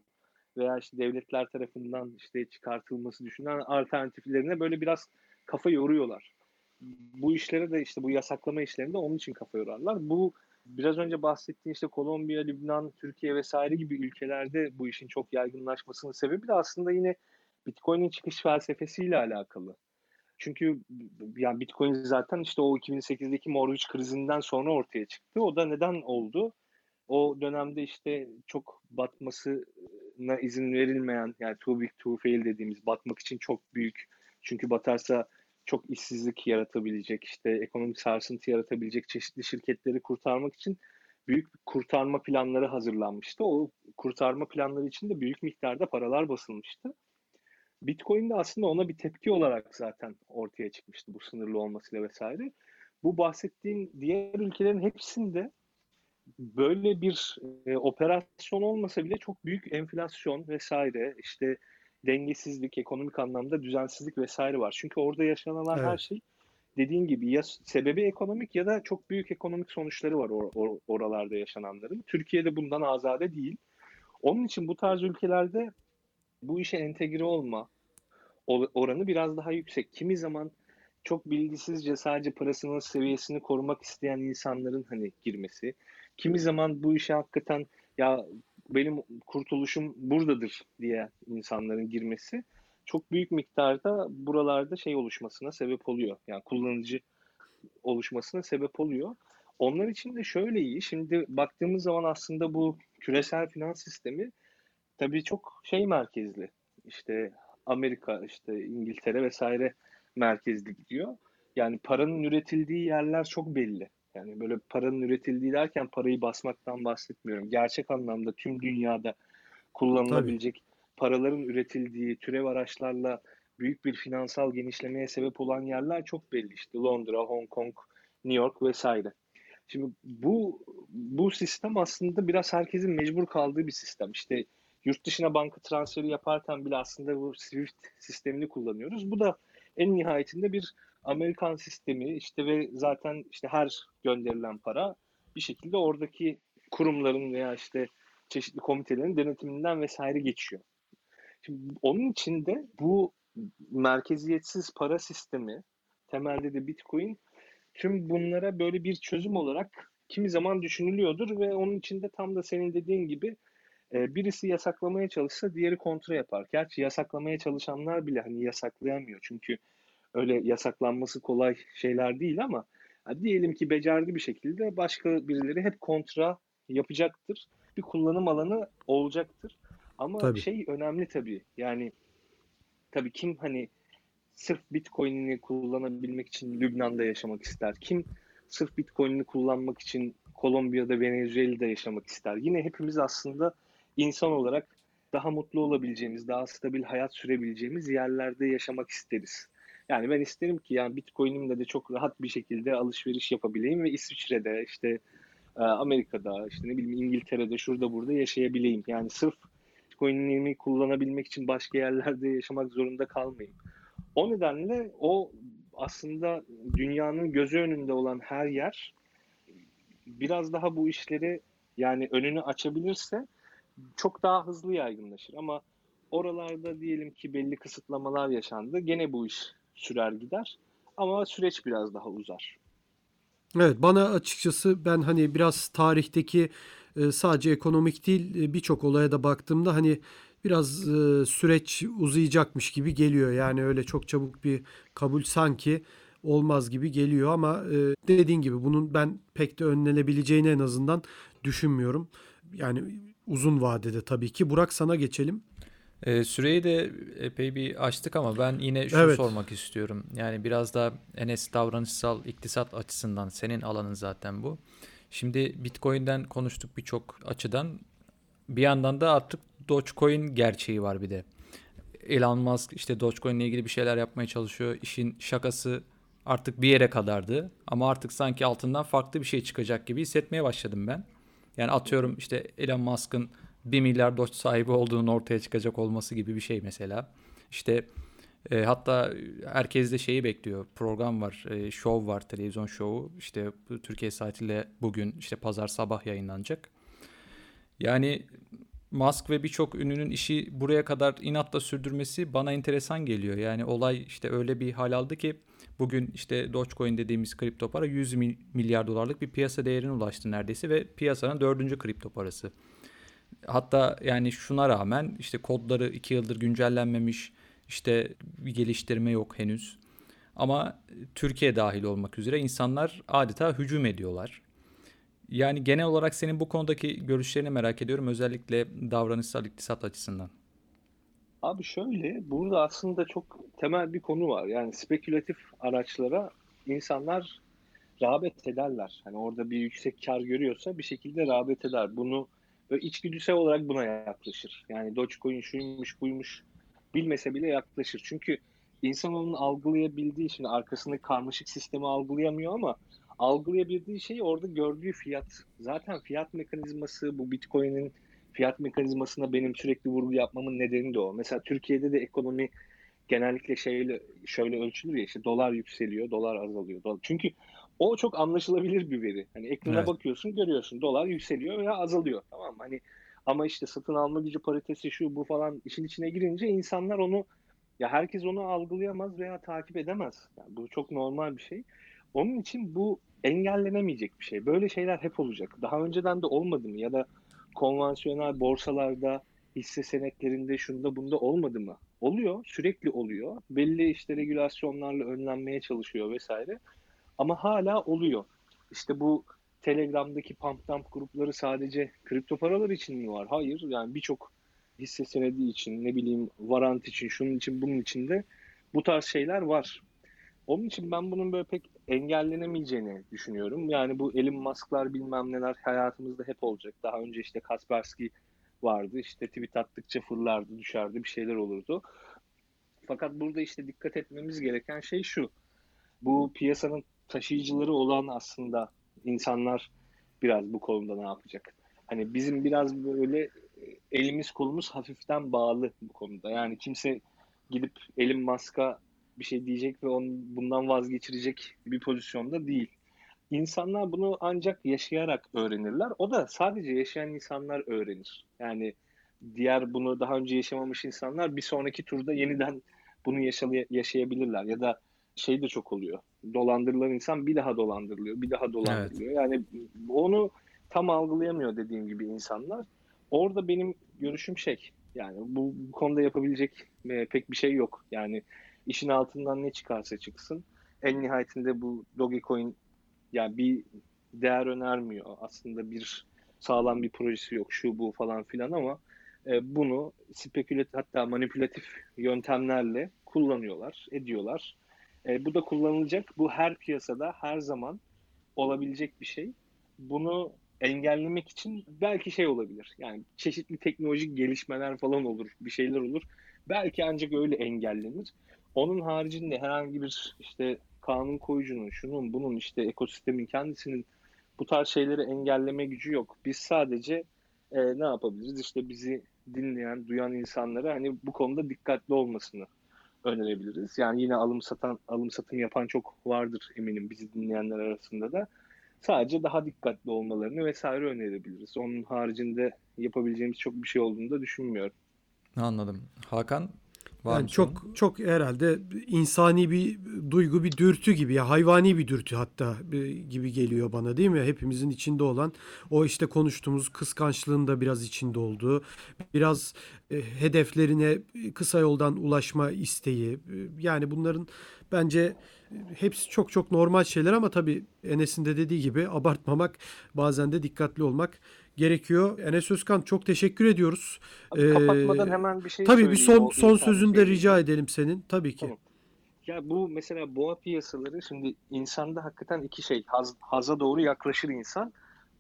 veya işte devletler tarafından işte çıkartılması düşünülen alternatiflerine böyle biraz kafa yoruyorlar. Bu işlere de işte bu yasaklama işlerinde onun için kafa yorarlar. Bu biraz önce bahsettiğim işte Kolombiya, Lübnan, Türkiye vesaire gibi ülkelerde bu işin çok yaygınlaşmasının sebebi de aslında yine Bitcoin'in çıkış felsefesiyle alakalı. Çünkü yani Bitcoin zaten işte o 2008'deki mortgage krizinden sonra ortaya çıktı. O da neden oldu? O dönemde işte çok batmasına izin verilmeyen yani too big to fail dediğimiz batmak için çok büyük çünkü batarsa çok işsizlik yaratabilecek işte ekonomik sarsıntı yaratabilecek çeşitli şirketleri kurtarmak için büyük kurtarma planları hazırlanmıştı. O kurtarma planları için de büyük miktarda paralar basılmıştı. Bitcoin de aslında ona bir tepki olarak zaten ortaya çıkmıştı bu sınırlı olmasıyla vesaire. Bu bahsettiğim diğer ülkelerin hepsinde böyle bir e, operasyon olmasa bile çok büyük enflasyon vesaire işte dengesizlik, ekonomik anlamda düzensizlik vesaire var. Çünkü orada yaşanılan Evet. her şey dediğin gibi ya sebebi ekonomik ya da çok büyük ekonomik sonuçları var or- or- oralarda yaşananların. Türkiye'de bundan azade değil. Onun için bu tarz ülkelerde bu işe entegre olma oranı biraz daha yüksek. Kimi zaman çok bilgisizce sadece parasının seviyesini korumak isteyen insanların hani girmesi. Kimi zaman bu işe hakikaten ya benim kurtuluşum buradadır diye insanların girmesi çok büyük miktarda buralarda şey oluşmasına sebep oluyor. Yani kullanıcı oluşmasına sebep oluyor. Onlar için de şöyle iyi. Şimdi baktığımız zaman aslında bu küresel finans sistemi tabii çok şey merkezli. İşte Amerika, işte İngiltere vesaire merkezli gidiyor. Yani paranın üretildiği yerler çok belli. Yani böyle paranın üretildiği derken parayı basmaktan bahsetmiyorum. Gerçek anlamda tüm dünyada kullanılabilecek paraların üretildiği türev araçlarla büyük bir finansal genişlemeye sebep olan yerler çok belli. İşte Londra, Hong Kong, New York vesaire. Şimdi bu bu sistem aslında biraz herkesin mecbur kaldığı bir sistem. İşte yurt dışına banka transferi yaparken bile aslında bu SWIFT sistemini kullanıyoruz. Bu da en nihayetinde bir Amerikan sistemi işte ve zaten işte her gönderilen para bir şekilde oradaki kurumların veya işte çeşitli komitelerin denetiminden vesaire geçiyor. Şimdi onun için de bu merkeziyetsiz para sistemi temelde de Bitcoin tüm bunlara böyle bir çözüm olarak kimi zaman düşünülüyordur ve onun için de tam da senin dediğin gibi e, birisi yasaklamaya çalışsa diğeri kontra yapar. Gerçi yasaklamaya çalışanlar bile hani yasaklayamıyor. Çünkü öyle yasaklanması kolay şeyler değil ama ya diyelim ki becerdi bir şekilde başka birileri hep kontra yapacaktır. Bir kullanım alanı olacaktır. Ama Tabii. şey önemli tabii. Yani tabii kim hani sırf Bitcoin'ini kullanabilmek için Lübnan'da yaşamak ister? Kim sırf Bitcoin'ini kullanmak için Kolombiya'da, Venezuela'da yaşamak ister? Yine hepimiz aslında insan olarak daha mutlu olabileceğimiz, daha stabil hayat sürebileceğimiz yerlerde yaşamak isteriz. Yani ben isterim ki yani Bitcoin'imle de çok rahat bir şekilde alışveriş yapabileyim ve İsviçre'de işte e, Amerika'da işte ne bileyim İngiltere'de şurada burada yaşayabileyim. Yani sırf Bitcoin'imi kullanabilmek için başka yerlerde yaşamak zorunda kalmayayım. O nedenle o aslında dünyanın gözü önünde olan her yer biraz daha bu işleri yani önünü açabilirse çok daha hızlı yaygınlaşır. Ama oralarda diyelim ki belli kısıtlamalar yaşandı. Gene bu iş sürer gider. Ama süreç biraz daha uzar. Evet bana açıkçası ben hani biraz tarihteki e, sadece ekonomik değil e, birçok olaya da baktığımda hani biraz e, süreç uzayacakmış gibi geliyor. Yani öyle çok çabuk bir kabul sanki olmaz gibi geliyor ama dediğin gibi bunun ben pek de önlenebileceğini en azından düşünmüyorum. Yani uzun vadede tabii ki. Burak sana geçelim. E, süreyi de epey bir açtık ama ben yine şunu evet. sormak istiyorum. Yani biraz da Enes davranışsal iktisat açısından senin alanın zaten bu. Şimdi Bitcoin'den konuştuk birçok açıdan. Bir yandan da artık Dogecoin gerçeği var bir de. Elon Musk işte Dogecoin ile ilgili bir şeyler yapmaya çalışıyor. İşin şakası artık bir yere kadardı. Ama artık sanki altından farklı bir şey çıkacak gibi hissetmeye başladım ben. Yani atıyorum işte Elon Musk'ın 1 milyar doç sahibi olduğunun ortaya çıkacak olması gibi bir şey mesela. İşte e, hatta herkes de şeyi bekliyor. Program var, e, show var, televizyon şovu. İşte Türkiye saatiyle bugün işte pazar sabah yayınlanacak. Yani Musk ve birçok ünlünün işi buraya kadar inatla sürdürmesi bana enteresan geliyor. Yani olay işte öyle bir hal aldı ki bugün işte Dogecoin dediğimiz kripto para 100 milyar dolarlık bir piyasa değerine ulaştı neredeyse ve piyasanın dördüncü kripto parası. Hatta yani şuna rağmen işte kodları iki yıldır güncellenmemiş, işte bir geliştirme yok henüz. Ama Türkiye dahil olmak üzere insanlar adeta hücum ediyorlar. Yani genel olarak senin bu konudaki görüşlerini merak ediyorum özellikle davranışsal iktisat açısından. Abi şöyle burada aslında çok temel bir konu var. Yani spekülatif araçlara insanlar rağbet ederler. Hani orada bir yüksek kar görüyorsa bir şekilde rağbet eder. Bunu böyle içgüdüsel olarak buna yaklaşır. Yani Dogecoin şuymuş buymuş bilmese bile yaklaşır. Çünkü insan onun algılayabildiği için arkasındaki karmaşık sistemi algılayamıyor ama algılayabildiği şey orada gördüğü fiyat. Zaten fiyat mekanizması bu Bitcoin'in fiyat mekanizmasına benim sürekli vurgu yapmamın nedeni de o. Mesela Türkiye'de de ekonomi genellikle şeyle şöyle ölçülür ya işte dolar yükseliyor, dolar azalıyor. Dolar. Çünkü o çok anlaşılabilir bir veri. Hani ekrana evet. bakıyorsun, görüyorsun dolar yükseliyor veya azalıyor. Tamam mı? Hani ama işte satın alma gücü paritesi şu bu falan işin içine girince insanlar onu ya herkes onu algılayamaz veya takip edemez. Yani bu çok normal bir şey. Onun için bu engellenemeyecek bir şey. Böyle şeyler hep olacak. Daha önceden de olmadı mı? Ya da konvansiyonel borsalarda, hisse senetlerinde, şunda bunda olmadı mı? Oluyor, sürekli oluyor. Belli işte regülasyonlarla önlenmeye çalışıyor vesaire. Ama hala oluyor. İşte bu Telegram'daki pump dump grupları sadece kripto paralar için mi var? Hayır. Yani birçok hisse senedi için, ne bileyim varant için, şunun için, bunun için de bu tarz şeyler var. Onun için ben bunun böyle pek engellenemeyeceğini düşünüyorum. Yani bu Elon Musk'lar bilmem neler hayatımızda hep olacak. Daha önce işte Kaspersky vardı. İşte tweet attıkça fırlardı, düşerdi, bir şeyler olurdu. Fakat burada işte dikkat etmemiz gereken şey şu. Bu piyasanın taşıyıcıları olan aslında insanlar biraz bu konuda ne yapacak? Hani bizim biraz böyle elimiz kolumuz hafiften bağlı bu konuda. Yani kimse gidip Elon Musk'a bir şey diyecek ve onu bundan vazgeçirecek bir pozisyonda değil. İnsanlar bunu ancak yaşayarak öğrenirler. O da sadece yaşayan insanlar öğrenir. Yani diğer bunu daha önce yaşamamış insanlar bir sonraki turda yeniden bunu yaşayabilirler. Ya da şey de çok oluyor. Dolandırılan insan bir daha dolandırılıyor, bir daha dolandırılıyor. Evet. Yani onu tam algılayamıyor dediğim gibi insanlar. Orada benim görüşüm şey, yani bu, bu konuda yapabilecek e, pek bir şey yok. Yani işin altından ne çıkarsa çıksın. En nihayetinde bu Dogecoin yani bir değer önermiyor. Aslında bir sağlam bir projesi yok şu bu falan filan ama e, bunu spekülatif hatta manipülatif yöntemlerle kullanıyorlar, ediyorlar. E, bu da kullanılacak. Bu her piyasada her zaman olabilecek bir şey. Bunu engellemek için belki şey olabilir. Yani çeşitli teknolojik gelişmeler falan olur, bir şeyler olur. Belki ancak öyle engellenir. Onun haricinde herhangi bir işte kanun koyucunun, şunun bunun işte ekosistemin kendisinin bu tarz şeyleri engelleme gücü yok. Biz sadece e, ne yapabiliriz? İşte bizi dinleyen, duyan insanlara hani bu konuda dikkatli olmasını önerebiliriz. Yani yine alım satan, alım satım yapan çok vardır eminim bizi dinleyenler arasında da. Sadece daha dikkatli olmalarını vesaire önerebiliriz. Onun haricinde yapabileceğimiz çok bir şey olduğunu da düşünmüyorum. Anladım. Hakan var Yani çok çok herhalde insani bir duygu, bir dürtü gibi ya hayvani bir dürtü hatta e, gibi geliyor bana değil mi? Hepimizin içinde olan o işte konuştuğumuz kıskançlığın da biraz içinde olduğu, biraz e, hedeflerine kısa yoldan ulaşma isteği. E, Yani bunların bence hepsi çok çok normal şeyler ama tabii Enes'in de dediği gibi abartmamak, bazen de dikkatli olmak gerekiyor. Enes Özkan çok teşekkür ediyoruz. Abi Ee, Kapatmadan hemen bir şey Tabii bir son son sözünü de şeyi. rica edelim senin. Tabii ki. Tamam. Ya bu mesela boğa piyasaları şimdi insanda hakikaten iki şey. Haz, haza doğru yaklaşır insan.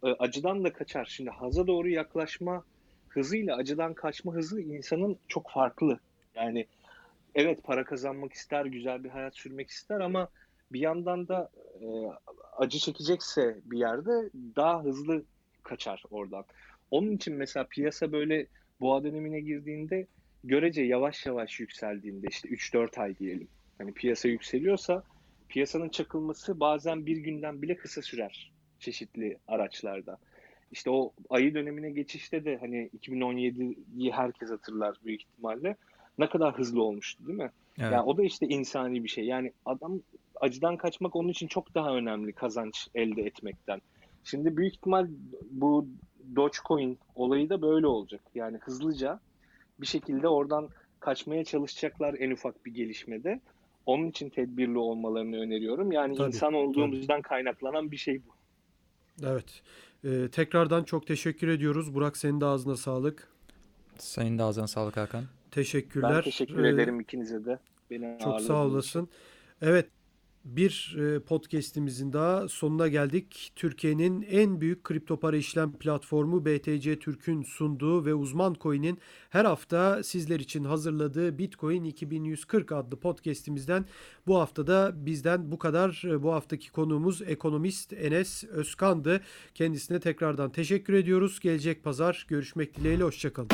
e, Acıdan da kaçar. Şimdi haza doğru yaklaşma hızıyla acıdan kaçma hızı insanın çok farklı. Yani evet para kazanmak ister, güzel bir hayat sürmek ister ama bir yandan da e, acı çekecekse bir yerde daha hızlı kaçar oradan. Onun için mesela piyasa böyle boğa dönemine girdiğinde görece yavaş yavaş yükseldiğinde işte 3-4 ay diyelim. Hani piyasa yükseliyorsa piyasanın çakılması bazen bir günden bile kısa sürer çeşitli araçlarda. İşte o ayı dönemine geçişte de hani 2017'yi herkes hatırlar büyük ihtimalle. Ne kadar hızlı olmuştu değil mi? Evet. Yani o da işte insani bir şey. Yani adam acıdan kaçmak onun için çok daha önemli kazanç elde etmekten. Şimdi büyük ihtimal bu Dogecoin olayı da böyle olacak. Yani hızlıca bir şekilde oradan kaçmaya çalışacaklar en ufak bir gelişmede. Onun için tedbirli olmalarını öneriyorum. Yani Tabii, insan olduğumuzdan kaynaklanan bir şey bu. Evet. Ee, tekrardan çok teşekkür ediyoruz. Burak senin de ağzına sağlık. Senin de ağzına sağlık Hakan. Teşekkürler. Ben teşekkür Ee, ederim ikinize de. Beni Çok sağ olasın. Evet, bir e, podcast'imizin daha sonuna geldik. Türkiye'nin en büyük kripto para işlem platformu BTC Türk'ün sunduğu ve Uzman Coin'in her hafta sizler için hazırladığı Bitcoin 2140 adlı podcast'imizden bu haftada bizden bu kadar. E, Bu haftaki konuğumuz ekonomist Enes Özkan'dı. Kendisine tekrardan teşekkür ediyoruz. Gelecek pazar görüşmek dileğiyle. Hoşçakalın.